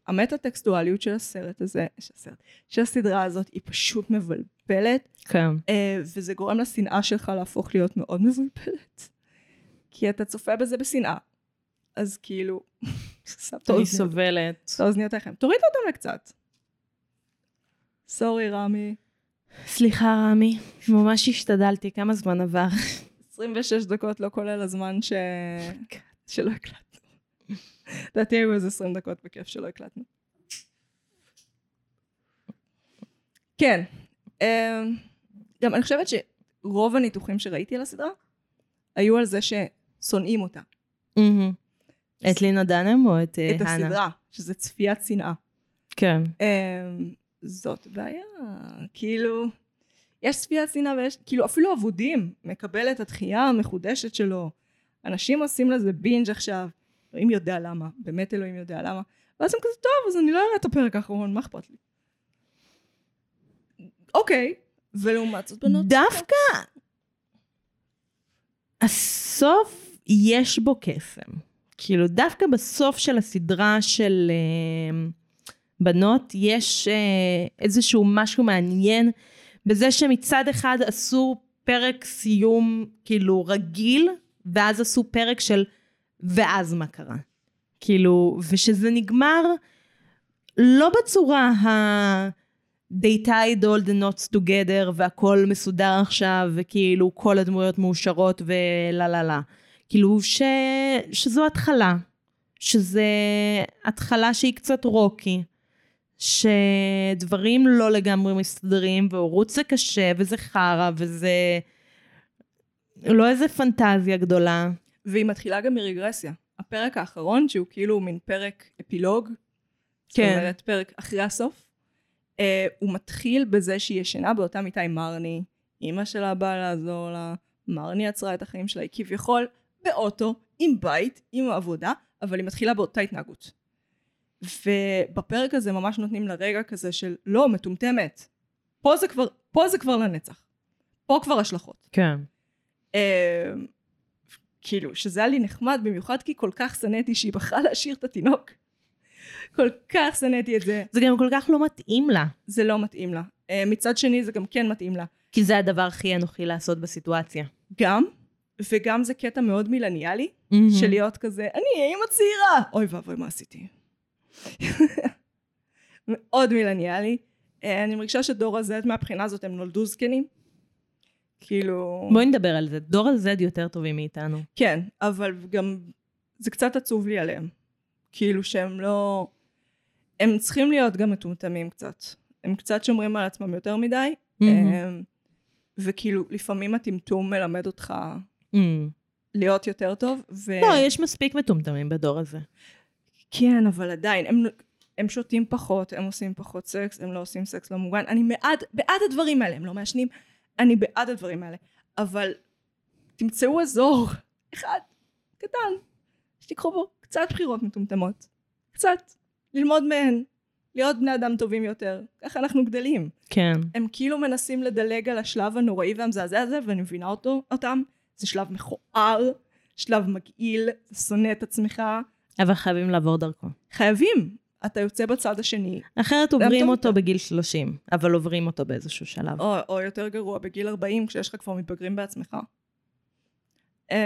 המטה-טקסטואליות של הסרט הזה, של הסרט, של הסדרה הזאת, היא פשוט מבלבלת, כן. uh, וזה גורם לשנאה שלך להפוך להיות מאוד מבלבלת. כי אתה צופה בזה בשנאה. אז כאילו, אני סובלת. את האוזניות עליכם. תוריד אותם לקצת. סורי, רמי. סליחה, רמי, ממש השתדלתי, כמה זמן עבר? 26 דקות לא כולל הזמן ש... שלא הקלטנו. לדעתי היו איזה 20 דקות בכיף שלא הקלטנו. כן. אמ, גם אני חושבת שרוב הניתוחים שראיתי על הסדרה היו על זה ששונאים אותה. מהמם. את לינה דנם או את אה, את הנה? הסדרה, שזה צפיית שנאה. כן. אמ, זאת בעיה, כאילו, יש צפיית שנאה ויש, כאילו אפילו אבודים מקבל את התחייה המחודשת שלו. אנשים עושים לזה בינג' עכשיו, אלוהים יודע למה, באמת אלוהים יודע למה. ואז הם כזה, טוב, אז אני לא אראה את הפרק האחרון, מה אכפת לי? אוקיי, ולעומת זאת בנות... דווקא הסוף יש בו קסם. כאילו, דווקא בסוף של הסדרה של אה, בנות, יש אה, איזשהו משהו מעניין בזה שמצד אחד עשו פרק סיום כאילו רגיל, ואז עשו פרק של ואז מה קרה. כאילו, ושזה נגמר לא בצורה ה... they tied all the knots together והכל מסודר עכשיו וכאילו כל הדמויות מאושרות ולה לה לה. כאילו ש... שזו התחלה, שזה התחלה שהיא קצת רוקי, שדברים לא לגמרי מסתדרים והורות זה קשה וזה חרא וזה לא איזה פנטזיה גדולה. והיא מתחילה גם מרגרסיה. הפרק האחרון, שהוא כאילו מין פרק אפילוג, כן. זאת אומרת פרק אחרי הסוף, uh, הוא מתחיל בזה שהיא ישנה באותה מיטה עם מרני, אימא שלה באה לעזור לה, מרני עצרה את החיים שלה, היא כביכול באוטו, עם בית, עם עבודה, אבל היא מתחילה באותה התנהגות. ובפרק הזה ממש נותנים לה רגע כזה של לא, מטומטמת. פה זה כבר, פה זה כבר לנצח. פה כבר השלכות. כן. אה, כאילו, שזה היה לי נחמד, במיוחד כי כל כך שנאתי שהיא בחרה להשאיר את התינוק. כל כך שנאתי את זה. זה גם כל כך לא מתאים לה. זה לא מתאים לה. אה, מצד שני, זה גם כן מתאים לה. כי זה הדבר הכי אנוכי לעשות בסיטואציה. גם, וגם זה קטע מאוד מילניאלי, מהמם. של להיות כזה, אני אימא צעירה! אוי ואבוי, מה עשיתי? מאוד מילניאלי. אה, אני מרגישה שדור ה-Z מהבחינה הזאת הם נולדו זקנים. כאילו... בואי נדבר על זה. דור ה-Z יותר טובים מאיתנו. כן, אבל גם זה קצת עצוב לי עליהם. כאילו שהם לא... הם צריכים להיות גם מטומטמים קצת. הם קצת שומרים על עצמם יותר מדי. אה, וכאילו, לפעמים הטמטום מלמד אותך אמ. להיות יותר טוב. ו... לא, יש מספיק מטומטמים בדור הזה. כן, אבל עדיין, הם, הם שותים פחות, הם עושים פחות סקס, הם לא עושים סקס לא מוגן. אני בעד, בעד הדברים האלה, הם לא מעשנים, אני בעד הדברים האלה. אבל תמצאו אזור אחד, קטן, שתיקחו בו קצת בחירות מטומטמות. קצת. ללמוד מהן. להיות בני אדם טובים יותר. ככה אנחנו גדלים. כן. הם כאילו מנסים לדלג על השלב הנוראי והמזעזע הזה, ואני מבינה אותו, אותם. זה שלב מכוער, שלב מגעיל, אתה שונא את עצמך. אבל חייבים לעבור דרכו. חייבים. אתה יוצא בצד השני, אחרת עוברים אותו יותר. בגיל 30, אבל עוברים אותו באיזשהו שלב. או, או יותר גרוע, בגיל 40, כשיש לך כבר מתבגרים בעצמך. אמ,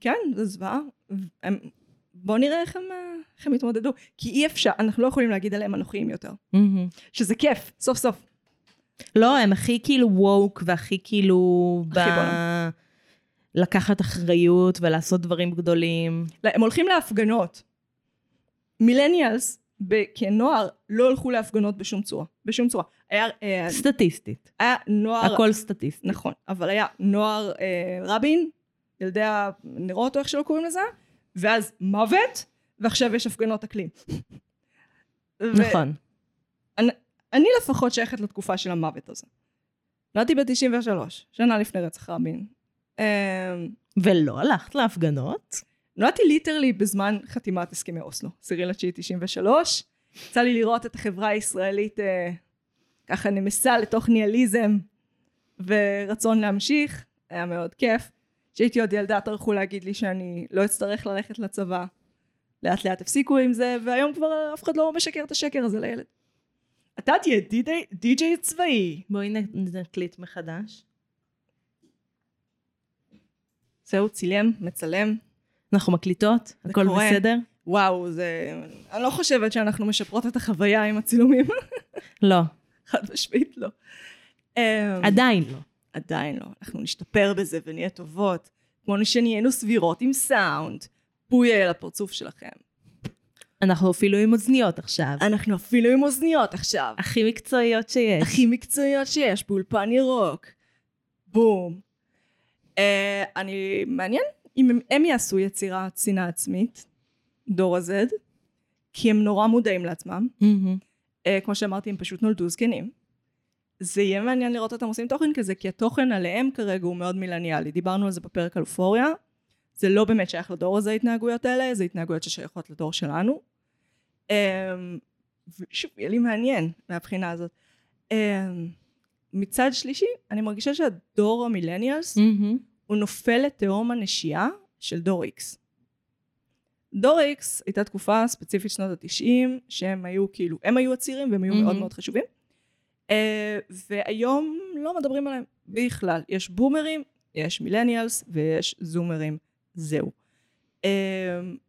כן, זה זוועה. הם- בוא נראה איך הם, איך הם יתמודדו. כי אי אפשר, אנחנו לא יכולים להגיד עליהם אנוכיים יותר. מהמם. שזה כיף, סוף סוף. לא, הם הכי כאילו ווק והכי כאילו... ב... הכי בולם. לקחת אחריות ולעשות דברים גדולים. הם הולכים להפגנות. מילניאלס, כנוער, לא הלכו להפגנות בשום צורה. בשום צורה. היה, אה, סטטיסטית. היה נוער... הכל סטטיסטי. נכון, אבל היה נוער אה, רבין, ילדי הנרות או איך שלא קוראים לזה, ואז מוות, ועכשיו יש הפגנות אקלים. נכון. אני לפחות שייכת לתקופה של המוות הזה. נולדתי ב-93, שנה לפני רצח רבין. אה, ולא הלכת להפגנות? נולדתי ליטרלי בזמן חתימת הסכמי אוסלו, 10.9.93. יצא לי לראות את החברה הישראלית אה, ככה נמסה לתוך ניאליזם ורצון להמשיך, היה מאוד כיף. כשהייתי עוד ילדה טרחו להגיד לי שאני לא אצטרך ללכת לצבא. לאט לאט הפסיקו עם זה, והיום כבר אף אחד לא משקר את השקר הזה לילד. אתה תהיה די- די-ג'יי צבאי. בואי נקליט מחדש. זהו, צילם, מצלם. אנחנו מקליטות? הכל קורה. בסדר? וואו, זה... אני לא חושבת שאנחנו משפרות את החוויה עם הצילומים. לא. חד משמעית לא. אמ, עדיין לא. עדיין לא. אנחנו נשתפר בזה ונהיה טובות. כמו שנהיינו סבירות עם סאונד. בויה לפרצוף שלכם. אנחנו אפילו עם אוזניות עכשיו. אנחנו אפילו עם אוזניות עכשיו. הכי מקצועיות שיש. הכי מקצועיות שיש באולפן ירוק. בום. אה, אני... מעניין אם הם, הם יעשו יצירת שנאה עצמית, דור ה-Z, כי הם נורא מודעים לעצמם. מהמם. אה, כמו שאמרתי, הם פשוט נולדו זקנים. זה יהיה מעניין לראות אותם עושים תוכן כזה, כי התוכן עליהם כרגע הוא מאוד מילניאלי. דיברנו על זה בפרק על אופוריה. זה לא באמת שייך לדור הזה, ההתנהגויות האלה, זה התנהגויות ששייכות לדור שלנו. אה, ושוב, יהיה לי מעניין מהבחינה הזאת. מצד שלישי, אני מרגישה שהדור המילניאלס מהמם. הוא נופל לתהום הנשייה של דור איקס. דור איקס הייתה תקופה ספציפית שנות התשעים שהם היו כאילו, הם היו הצעירים והם היו מהמם. מאוד מאוד חשובים. Uh, והיום לא מדברים עליהם בכלל. יש בומרים, יש millennials ויש זומרים. זהו. אה,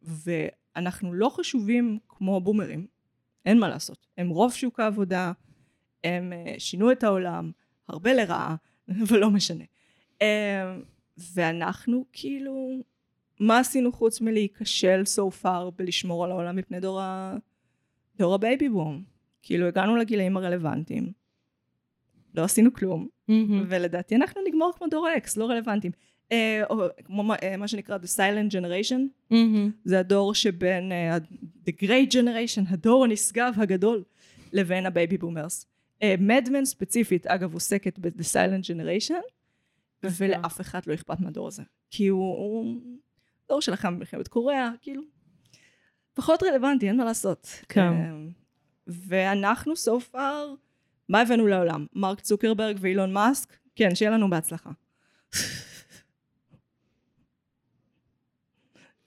ואנחנו לא חשובים כמו בומרים. אין מה לעשות. הם רוב שוק העבודה, הם אה, שינו את העולם, הרבה לרעה, אבל לא משנה. אה, ואנחנו כאילו, מה עשינו חוץ מלהיכשל so far בלשמור על העולם מפני דור, ה... דור הבייבי בום? כאילו הגענו לגילאים הרלוונטיים, לא עשינו כלום, מהמם. ולדעתי אנחנו נגמור כמו דור ה X, לא רלוונטיים. אה, או, כמו אה, מה שנקרא The Silent Generation, מהמם. זה הדור שבין אה, The Great Generation, הדור הנשגב הגדול, לבין ה baby boomers. מד מן ספציפית, אגב, עוסקת ב-The Silent Generation, ולאף אחד לא אכפת מהדור הזה. כי הוא, הוא דור שלחם במלחמת קוריאה, כאילו, פחות רלוונטי, אין מה לעשות. כן. אה, ואנחנו, so far, מה הבאנו לעולם? מרק צוקרברג ואילון מאסק? כן, שיהיה לנו בהצלחה.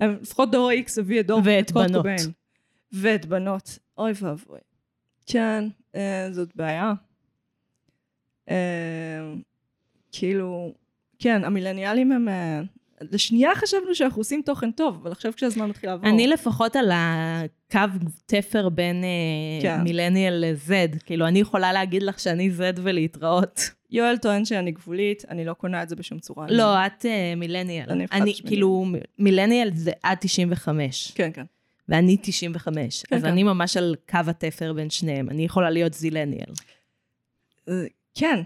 לפחות דור ה-X הביא את דור ואת בנות. ואת בנות. אוי ואבוי. כן, אה, זאת בעיה. אה, כאילו, כן, המילניאלים הם... אה, לשנייה חשבנו שאנחנו עושים תוכן טוב, אבל עכשיו כשהזמן מתחיל לעבור. אני לפחות על הקו תפר בין אה, כן. מילניאל לזד. כאילו, אני יכולה להגיד לך שאני זד ולהתראות. יואל טוען שאני גבולית, אני לא קונה את זה בשום צורה. לא, את אה, מילניאל. אני אני, כאילו, מילניאל זה עד 95. כן, כן. ואני 95. כן, אז כן. אני ממש על קו התפר בין שניהם. אני יכולה להיות זילניאל. אה, כן.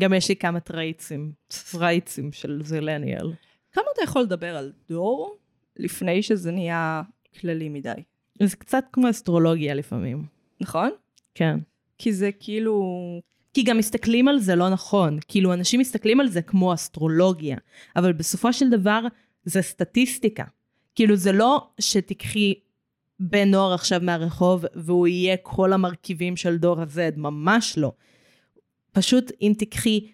גם יש לי כמה טרייצים, טרייצים של זילניאל. כמה אתה יכול לדבר על דור לפני שזה נהיה כללי מדי, זה קצת כמו אסטרולוגיה לפעמים. נכון? כן. כי זה כאילו... כי גם מסתכלים על זה לא נכון. כאילו, אנשים מסתכלים על זה כמו אסטרולוגיה, אבל בסופו של דבר זה סטטיסטיקה. כאילו, זה לא שתיקחי בן נוער עכשיו מהרחוב והוא יהיה כל המרכיבים של דור ה-Z, ממש לא. פשוט אם תיקחי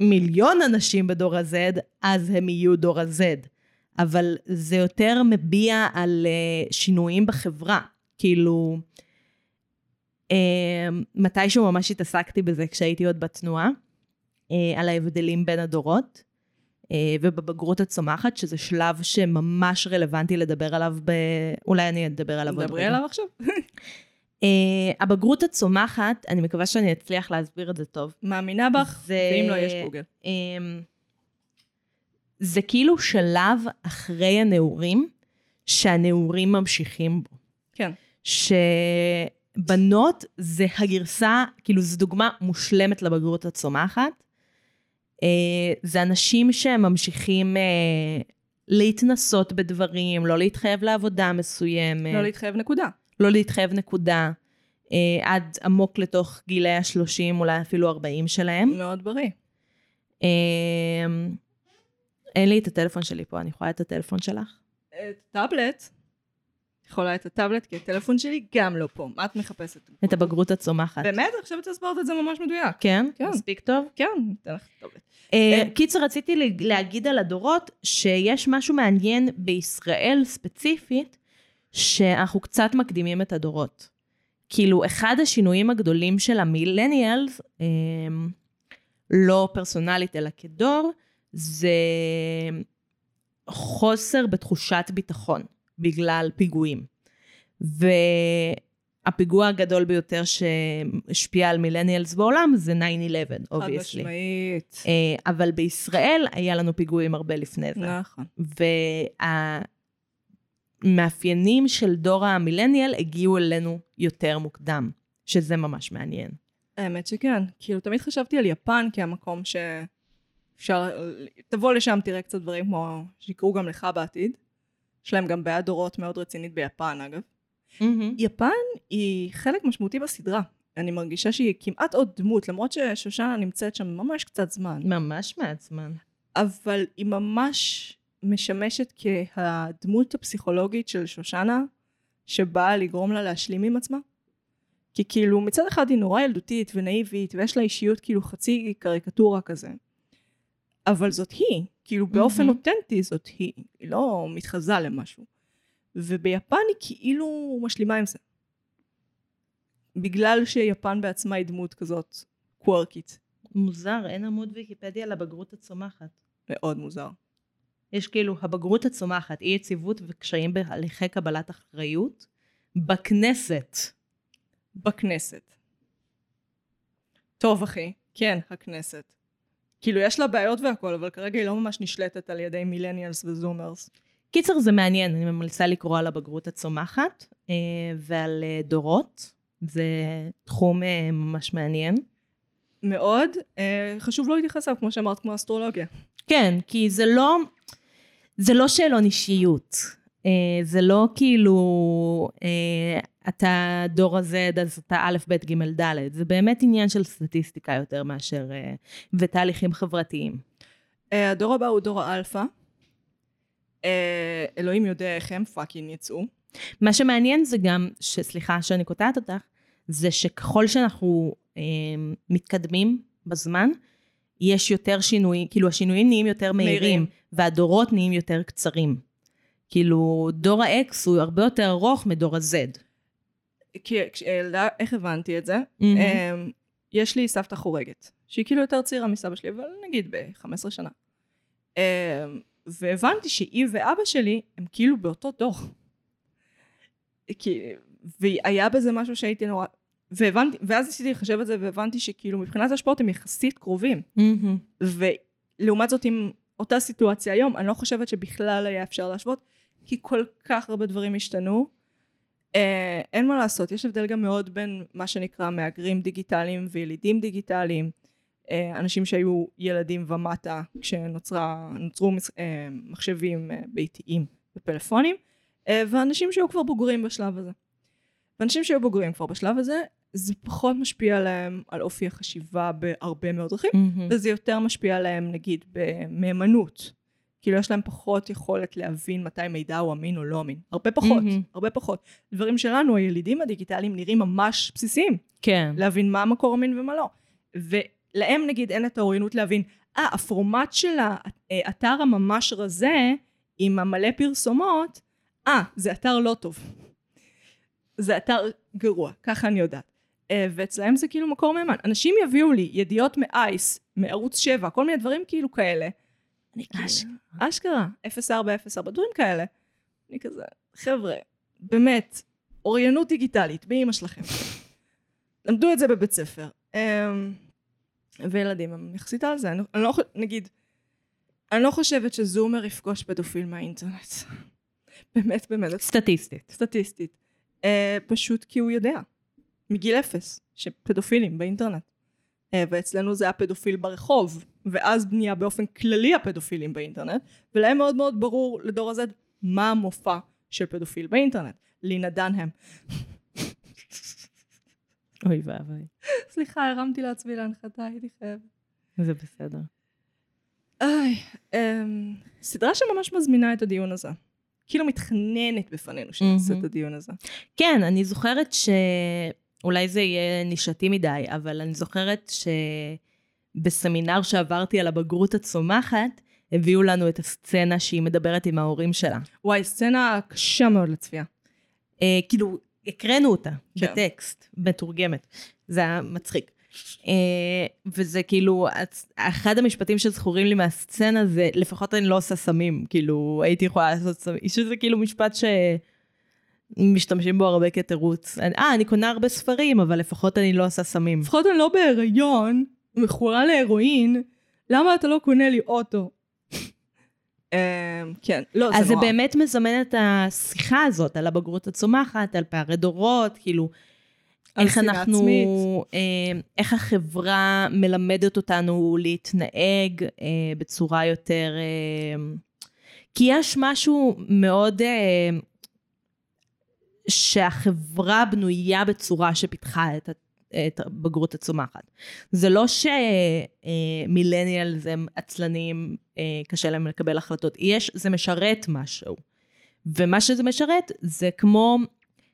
מיליון אנשים בדור ה-Z, אז הם יהיו דור ה-Z. אבל זה יותר מביע על uh, שינויים בחברה. כאילו, uh, מתישהו ממש התעסקתי בזה כשהייתי עוד בתנועה, uh, על ההבדלים בין הדורות, ובבגרות הצומחת, שזה שלב שממש רלוונטי לדבר עליו, ב... אולי אני אדבר עליו עוד דברי רגע. עליו עכשיו? Uh, הבגרות הצומחת, אני מקווה שאני אצליח להסביר את זה טוב. מאמינה בך, זה- ואם לא, יש גוגל. אמ, זה כאילו שלב אחרי הנעורים, שהנעורים ממשיכים בו. כן. שבנות זה הגרסה, כאילו זו דוגמה מושלמת לבגרות הצומחת. אה, זה אנשים שממשיכים אה, להתנסות בדברים, לא להתחייב לעבודה מסוימת. לא להתחייב נקודה. לא להתחייב נקודה. אה, עד עמוק לתוך גילי ה-30, אולי אפילו 40 שלהם. מאוד בריא. אה, אין לי את הטלפון שלי פה, אני יכולה את הטלפון שלך? את טאבלט, יכולה את הטאבלט, כי הטלפון שלי גם לא פה. מה את מחפשת? את הבגרות הצומחת. באמת? אני חושבת שהסברת את זה ממש מדויק. כן? כן. מספיק טוב? כן, ניתן לך טאבלט. אה, אה. קיצר, רציתי להגיד על הדורות, שיש משהו מעניין בישראל ספציפית, שאנחנו קצת מקדימים את הדורות. כאילו, אחד השינויים הגדולים של ה millennials, אה, לא פרסונלית אלא כדור, זה חוסר בתחושת ביטחון בגלל פיגועים. והפיגוע הגדול ביותר שהשפיע על millennials בעולם זה 9-11, חד obviously. משמעית. אה, אבל בישראל היה לנו פיגועים הרבה לפני זה. נכון. והמאפיינים של דור המילניאל הגיעו אלינו יותר מוקדם, שזה ממש מעניין. האמת שכן. כאילו, תמיד חשבתי על יפן כמקום שאפשר... תבוא לשם, תראה קצת דברים כמו שיקרו גם לך בעתיד. יש להם גם בעיית דורות מאוד רצינית ביפן, אגב. יפן היא חלק משמעותי בסדרה. אני מרגישה שהיא כמעט עוד דמות, למרות ששושנה נמצאת שם ממש קצת זמן. ממש מעט זמן. אבל היא ממש משמשת כהדמות הפסיכולוגית של שושנה, שבאה לגרום לה להשלים עם עצמה. כי כאילו מצד אחד היא נורא ילדותית ונאיבית, ויש לה אישיות כאילו חצי קריקטורה כזה. אבל זאת היא, כאילו באופן מהמם. אותנטי זאת היא, היא לא מתחזה למשהו. וביפן היא כאילו משלימה עם זה. בגלל שיפן בעצמה היא דמות כזאת קוורקית. מוזר, אין עמוד ויקיפדיה לבגרות הצומחת. מאוד מוזר. יש כאילו הבגרות הצומחת, אי יציבות וקשיים בהליכי קבלת אחריות בכנסת. בכנסת. טוב אחי, כן, הכנסת. כאילו יש לה בעיות והכל, אבל כרגע היא לא ממש נשלטת על ידי מילניאלס וזומרס. קיצר זה מעניין, אני ממליצה לקרוא על הבגרות הצומחת אה, ועל אה, דורות, זה תחום אה, ממש מעניין. מאוד, חשוב לא להתייחס אליו, כמו שאמרת, כמו אסטרולוגיה. כן, כי זה לא, זה לא שאלון אישיות. אה, זה לא כאילו, אה, אתה דור ה-Z, אז אתה א', ב', ג', ד'. זה באמת עניין של סטטיסטיקה יותר מאשר, אה, ותהליכים חברתיים. הדור הבא הוא דור האלפא. אלוהים יודע איך הם פאקינג יצאו. מה שמעניין זה גם, שסליחה שאני קוטעת אותך, זה שככל שאנחנו אה, מתקדמים בזמן, יש יותר שינויים, כאילו השינויים נהיים יותר מהירים, מהירים. והדורות נהיים יותר קצרים. כאילו, דור ה-X הוא הרבה יותר ארוך מדור ה-Z. כי כשילדה, איך הבנתי את זה? מהמם. אמ, יש לי סבתא חורגת, שהיא כאילו יותר צעירה מסבא שלי, אבל נגיד ב-15 שנה. אמ, והבנתי שהיא ואבא שלי הם כאילו באותו דור. כי, והיה בזה משהו שהייתי נורא... והבנתי, ואז ניסיתי לחשב את זה והבנתי שכאילו מבחינת השפעות הם יחסית קרובים. מהמם. ולעומת זאת עם אותה סיטואציה היום, אני לא חושבת שבכלל היה אפשר להשוות, כי כל כך הרבה דברים השתנו. אה, אין מה לעשות, יש הבדל גם מאוד בין מה שנקרא מהגרים דיגיטליים וילידים דיגיטליים, אה, אנשים שהיו ילדים ומטה כשנוצרו אה, מחשבים אה, ביתיים ופלאפונים, אה, ואנשים שהיו כבר בוגרים בשלב הזה. ואנשים שהיו בוגרים כבר בשלב הזה, זה פחות משפיע עליהם על אופי החשיבה בהרבה מאוד דרכים, מהמם. וזה יותר משפיע עליהם נגיד במהימנות. כאילו יש להם פחות יכולת להבין מתי מידע הוא אמין או לא אמין. הרבה פחות, מהמם. הרבה פחות. דברים שלנו, הילידים הדיגיטליים נראים ממש בסיסיים. כן. להבין מה המקור אמין ומה לא. ולהם נגיד אין את האוריינות להבין, אה, הפורמט של האתר הממש רזה, עם המלא פרסומות, אה, זה אתר לא טוב. זה אתר גרוע, ככה אני יודעת. אה, ואצלהם זה כאילו מקור מהימן. אנשים יביאו לי ידיעות מאייס, מערוץ 7, כל מיני דברים כאילו כאלה. אני כאילו, אשכרה, 0404, דברים כאלה. אני כזה, חבר'ה, באמת, אוריינות דיגיטלית, באמא שלכם. למדו את זה בבית ספר. אמ, וילדים הם יחסית על זה. אני, אני לא, חו- נגיד, אני לא חושבת שזומר יפגוש פדופיל מהאינטרנט. באמת, באמת. סטטיסטית. סטטיסטית. אה, פשוט כי הוא יודע, מגיל אפס, שפדופילים באינטרנט. אה, ואצלנו זה הפדופיל ברחוב, ואז בנייה באופן כללי הפדופילים באינטרנט, ולהם מאוד מאוד ברור לדור הזה מה המופע של פדופיל באינטרנט. לינה דנהם. אוי ואבוי. סליחה, הרמתי לעצמי להנחתה, הייתי חייבת. זה בסדר. איי, אמ, סדרה שממש מזמינה את הדיון הזה. כאילו מתחננת בפנינו שנעשה. את הדיון הזה. כן, אני זוכרת ש... אולי זה יהיה נישתי מדי, אבל אני זוכרת שבסמינר שעברתי על הבגרות הצומחת, הביאו לנו את הסצנה שהיא מדברת עם ההורים שלה. וואי, סצנה קשה מאוד לצפייה. אה, כאילו, הקראנו אותה כן. בטקסט, מתורגמת. זה היה מצחיק. אה, וזה כאילו, אחד המשפטים שזכורים לי מהסצנה זה, לפחות אני לא עושה סמים, כאילו, הייתי יכולה לעשות סמים, שזה כאילו משפט שמשתמשים בו הרבה כתירוץ. אה, אני קונה הרבה ספרים, אבל לפחות אני לא עושה סמים. לפחות אני לא בהיריון, מכורה להרואין, למה אתה לא קונה לי אוטו? אמ, כן, לא, זה אז זה נורא. באמת מזמן את השיחה הזאת על הבגרות הצומחת, על פערי דורות, כאילו, איך אנחנו, עצמית. אה, איך החברה מלמדת אותנו להתנהג אה, בצורה יותר... אה, כי יש משהו מאוד... אה, שהחברה בנויה בצורה שפיתחה את, ה- את הבגרות הצומחת. זה לא שמילניאלס הם עצלנים, אה, קשה להם לקבל החלטות. יש, זה משרת משהו. ומה שזה משרת זה כמו,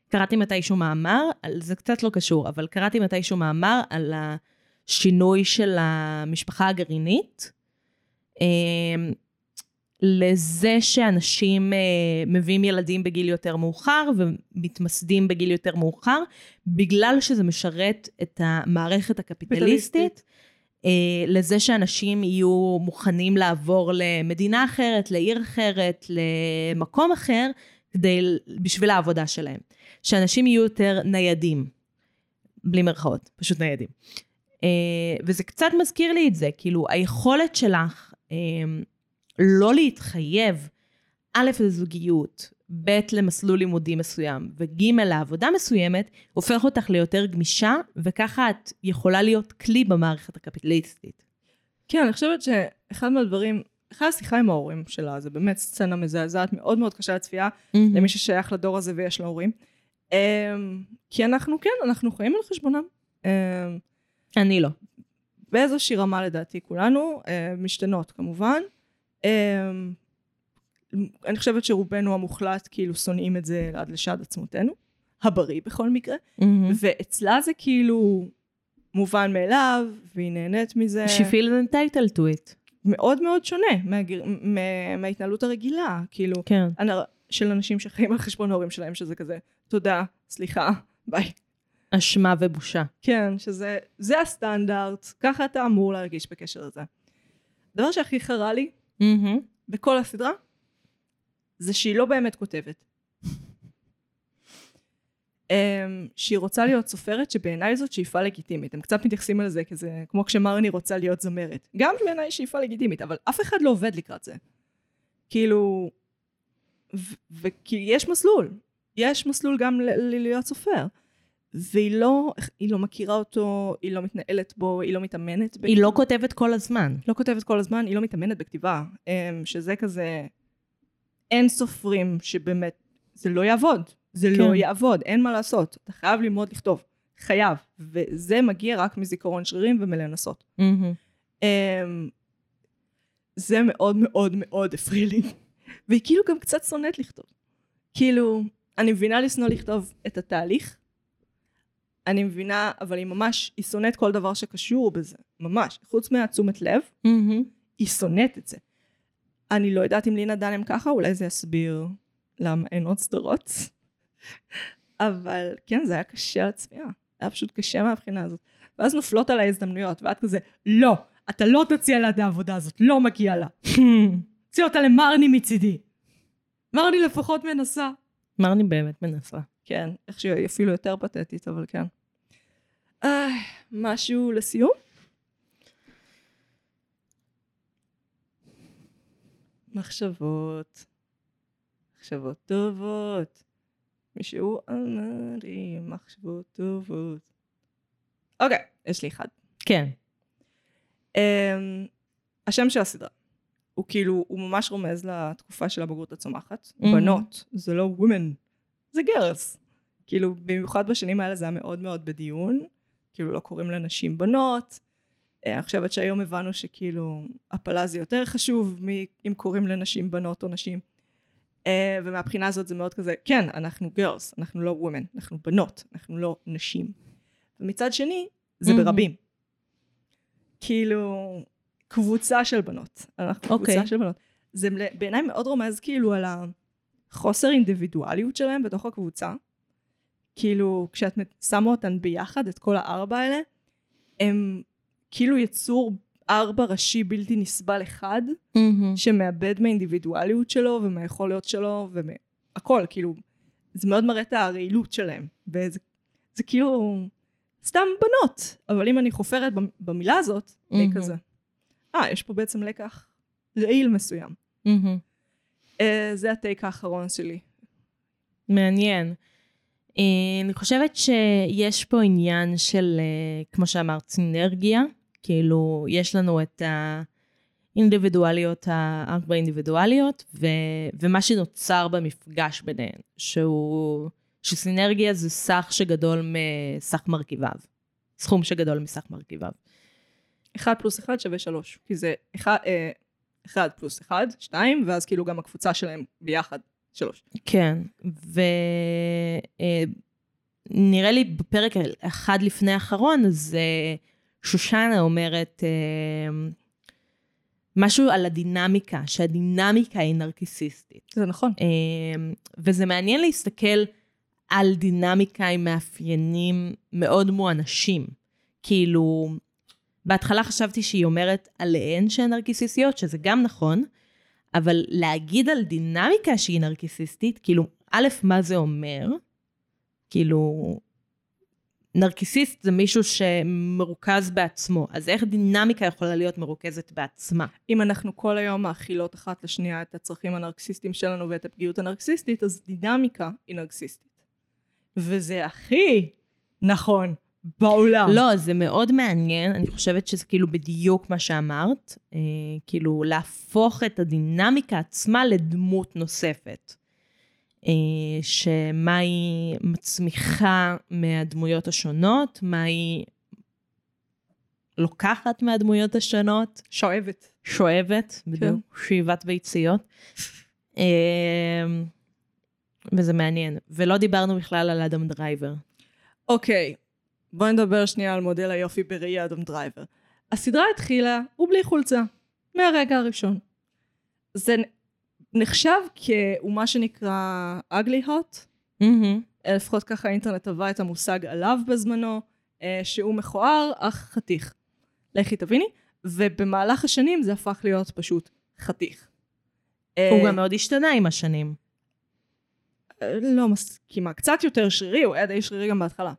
קראתי מתישהו מאמר, זה קצת לא קשור, אבל קראתי מתישהו מאמר על השינוי של המשפחה הגרעינית. לזה שאנשים אה, מביאים ילדים בגיל יותר מאוחר ומתמסדים בגיל יותר מאוחר, בגלל שזה משרת את המערכת הקפיטליסטית, אה, לזה שאנשים יהיו מוכנים לעבור למדינה אחרת, לעיר אחרת, למקום אחר, כדי, בשביל העבודה שלהם. שאנשים יהיו יותר ניידים, בלי מרכאות, פשוט ניידים. אה, וזה קצת מזכיר לי את זה, כאילו היכולת שלך אה, לא להתחייב, א', לזוגיות, ב', למסלול לימודי מסוים, וג', לעבודה מסוימת, הופך אותך ליותר גמישה, וככה את יכולה להיות כלי במערכת הקפיטליסטית. כן, אני חושבת שאחד מהדברים, אחרי השיחה עם ההורים שלה, זה באמת סצנה מזעזעת, מאוד מאוד קשה לצפייה, למי ששייך לדור הזה ויש לו הורים. אמ, כי אנחנו, כן, אנחנו חיים על חשבונם. אמ, אני לא. באיזושהי רמה לדעתי כולנו, אה, משתנות כמובן. אה, אני חושבת שרובנו המוחלט כאילו שונאים את זה עד לשד עצמותינו, הבריא בכל מקרה, ואצלה זה כאילו מובן מאליו, והיא נהנית מזה. She feels entitled to it. מאוד מאוד שונה מהגר... מה... מההתנהלות הרגילה, כאילו, כן. אני... של אנשים שחיים על חשבון ההורים שלהם, שזה כזה, תודה, סליחה, ביי. אשמה ובושה. כן, שזה זה הסטנדרט, ככה אתה אמור להרגיש בקשר לזה. הדבר שהכי חרה לי מהמם. בכל הסדרה, זה שהיא לא באמת כותבת. um, שהיא רוצה להיות סופרת שבעיניי זאת שאיפה לגיטימית. הם קצת מתייחסים על זה כזה, כמו כשמרני רוצה להיות זמרת. גם בעיניי שאיפה לגיטימית, אבל אף אחד לא עובד לקראת זה. כאילו, ו- וכי יש מסלול. יש מסלול גם ל- ל- להיות סופר. והיא לא, היא לא מכירה אותו, היא לא מתנהלת בו, היא לא מתאמנת. היא לא כותבת כל הזמן. לא כותבת כל הזמן, היא לא מתאמנת בכתיבה. אמ, שזה כזה, אין סופרים שבאמת, זה לא יעבוד. זה כן. לא יעבוד, אין מה לעשות. אתה חייב ללמוד לכתוב. חייב. וזה מגיע רק מזיכרון שרירים ומלנסות. אמ, זה מאוד מאוד מאוד הפריע לי. והיא כאילו גם קצת שונאת לכתוב. כאילו, אני מבינה לשנוא לכתוב את התהליך. אני מבינה, אבל היא ממש, היא שונאת כל דבר שקשור בזה. ממש. חוץ מהתשומת לב, מהמם. היא שונאת את זה. אני לא יודעת אם לינה דן הם ככה, אולי זה יסביר למה אין עוד סדרות. אבל כן, זה היה קשה לצפייה. היה פשוט קשה מהבחינה הזאת. ואז נופלות על ההזדמנויות, ואת כזה, לא, אתה לא תציע לה את העבודה הזאת, לא מגיע לה. תציע אותה למרני מצידי. מרני לפחות מנסה. מרני באמת מנסה. כן, איך שהיא אפילו יותר פתטית, אבל כן. אה, משהו לסיום? מחשבות. מחשבות טובות. מישהו אמר לי מחשבות טובות. אוקיי, יש לי אחד. כן. Um, השם של הסדרה. הוא כאילו, הוא ממש רומז לתקופה של הבגרות הצומחת. Mhm. בנות, זה לא women, זה girls. כאילו, במיוחד בשנים האלה זה היה מאוד מאוד בדיון. כאילו, לא קוראים לנשים בנות. אה, אני חושבת שהיום הבנו שכאילו, הפלה זה יותר חשוב מאם קוראים לנשים בנות או נשים. אה, ומהבחינה הזאת זה מאוד כזה, כן, אנחנו girls, אנחנו לא women, אנחנו בנות, אנחנו לא נשים. ומצד שני, זה Mhm. ברבים. כאילו, קבוצה של בנות. אנחנו אוקיי. קבוצה של בנות. זה בעיניי מאוד רומז כאילו על החוסר אינדיבידואליות שלהם בתוך הקבוצה. כאילו, כשאת שמה אותן ביחד, את כל הארבע האלה, הם כאילו יצור ארבע ראשי בלתי נסבל אחד, מהמם. שמאבד מהאינדיבידואליות שלו ומהיכולות שלו ומהכל, כאילו, זה מאוד מראה את הרעילות שלהם. וזה זה כאילו סתם בנות, אבל אם אני חופרת במ- במילה הזאת, אני מהמם. כזה. אה, יש פה בעצם לקח רעיל מסוים. מהמם. אה, זה הטייק האחרון שלי. מעניין. אה, אני חושבת שיש פה עניין של, אה, כמו שאמרת, סינרגיה. כאילו, יש לנו את האינדיבידואליות, הארבע אינדיבידואליות, ו, ומה שנוצר במפגש ביניהן, שהוא, שסינרגיה זה סך שגדול מסך מרכיביו. סכום שגדול מסך מרכיביו. אחד פלוס אחד שווה שלוש. כי זה אחד, אה, אחד פלוס אחד, שתיים, ואז כאילו גם הקבוצה שלהם ביחד, שלוש. כן, ונראה לי בפרק אחד לפני האחרון, אז אה, שושנה אומרת אה, משהו על הדינמיקה, שהדינמיקה היא נרקיסיסטית. זה נכון. אה, וזה מעניין להסתכל על דינמיקה עם מאפיינים מאוד מואנשים. כאילו, בהתחלה חשבתי שהיא אומרת עליהן שהן נרקיסיסטיות, שזה גם נכון, אבל להגיד על דינמיקה שהיא נרקיסיסטית, כאילו, א', מה זה אומר? כאילו, נרקיסיסט זה מישהו שמרוכז בעצמו, אז איך דינמיקה יכולה להיות מרוכזת בעצמה? אם אנחנו כל היום מאכילות אחת לשנייה את הצרכים הנרקסיסטיים שלנו ואת הפגיעות הנרקסיסטית, אז דינמיקה היא נרקסיסטית. וזה הכי נכון בעולם. לא, זה מאוד מעניין, אני חושבת שזה כאילו בדיוק מה שאמרת, אה, כאילו להפוך את הדינמיקה עצמה לדמות נוספת. אה, שמה היא מצמיחה מהדמויות השונות, מה היא לוקחת מהדמויות השונות, שואבת. שואבת, בדיוק, שאיבת ביציות. אה, וזה מעניין. ולא דיברנו בכלל על אדם דרייבר. אוקיי, בואי נדבר שנייה על מודל היופי בראי אדם דרייבר. הסדרה התחילה, הוא בלי חולצה, מהרגע הראשון. זה, נחשב כמה שנקרא ugly hot. אה, לפחות ככה האינטרנט טבע את המושג עליו בזמנו, אה, שהוא מכוער אך חתיך. לכי תביני. ובמהלך השנים זה הפך להיות פשוט חתיך. הוא אה, גם מאוד השתנה עם השנים. אה, לא מסכימה, קצת יותר שרירי, הוא היה די שרירי גם בהתחלה.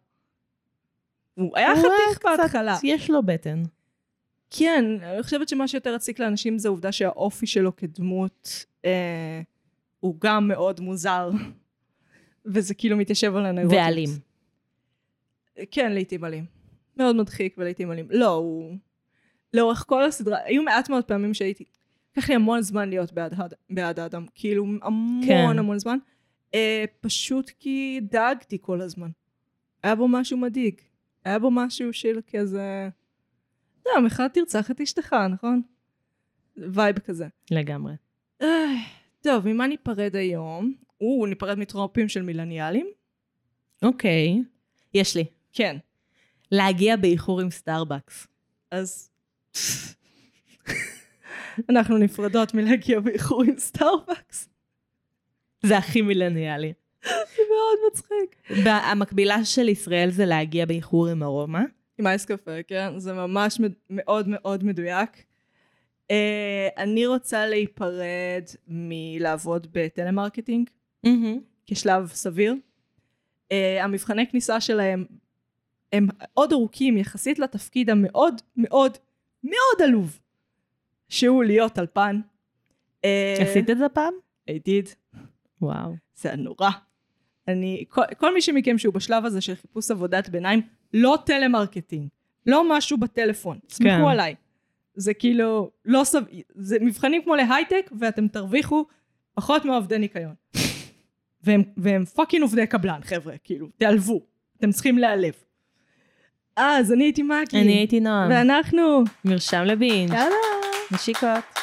הוא היה הוא חתיך קצת- בהתחלה. יש לו בטן. כן, אני חושבת שמה שיותר הציק לאנשים זה העובדה שהאופי שלו כדמות אה, הוא גם מאוד מוזר. וזה כאילו מתיישב על הנרות. ואלים. כן, לעיתים אלים. מאוד מדחיק ולעיתים אלים. לא, הוא... לאורך כל הסדרה, היו מעט מאוד פעמים שהייתי... לקח לי המון זמן להיות בעד, בעד האדם. כאילו, המון כן. המון זמן. אה, פשוט כי דאגתי כל הזמן. היה בו משהו מדאיג. היה בו משהו של כזה... אתה יודע, מחד תרצח את אשתך, נכון? וייב כזה. לגמרי. טוב, ממה ניפרד היום? או, ניפרד מטרופים של מילניאלים? אוקיי. יש לי. כן. להגיע באיחור עם סטארבקס. אז אנחנו נפרדות מלהגיע באיחור עם סטארבקס. זה הכי מילניאלי. זה מאוד מצחיק. המקבילה של ישראל זה להגיע באיחור עם ארומה. עם אייס קפה, כן? זה ממש מאוד מאוד מדויק. אה, אני רוצה להיפרד מלעבוד בטלמרקטינג כשלב סביר. אה, המבחני כניסה שלהם הם עוד ארוכים יחסית לתפקיד המאוד מאוד מאוד עלוב שהוא להיות טלפן. אה, עשית את זה פעם? I did. וואו. זה נורא. אני, כל, כל מי שמכם שהוא בשלב הזה של חיפוש עבודת ביניים, לא טלמרקטינג, לא משהו בטלפון, סמכו כן. עליי. זה כאילו, לא סב... זה מבחנים כמו להייטק, ואתם תרוויחו פחות מעובדי ניקיון. והם, והם fucking עובדי קבלן, חבר'ה, כאילו, תיעלבו. אתם צריכים להיעלב. אז אני הייתי מקי. אני הייתי נועם. ואנחנו... מרשם לבין. יאללה. נשיקות.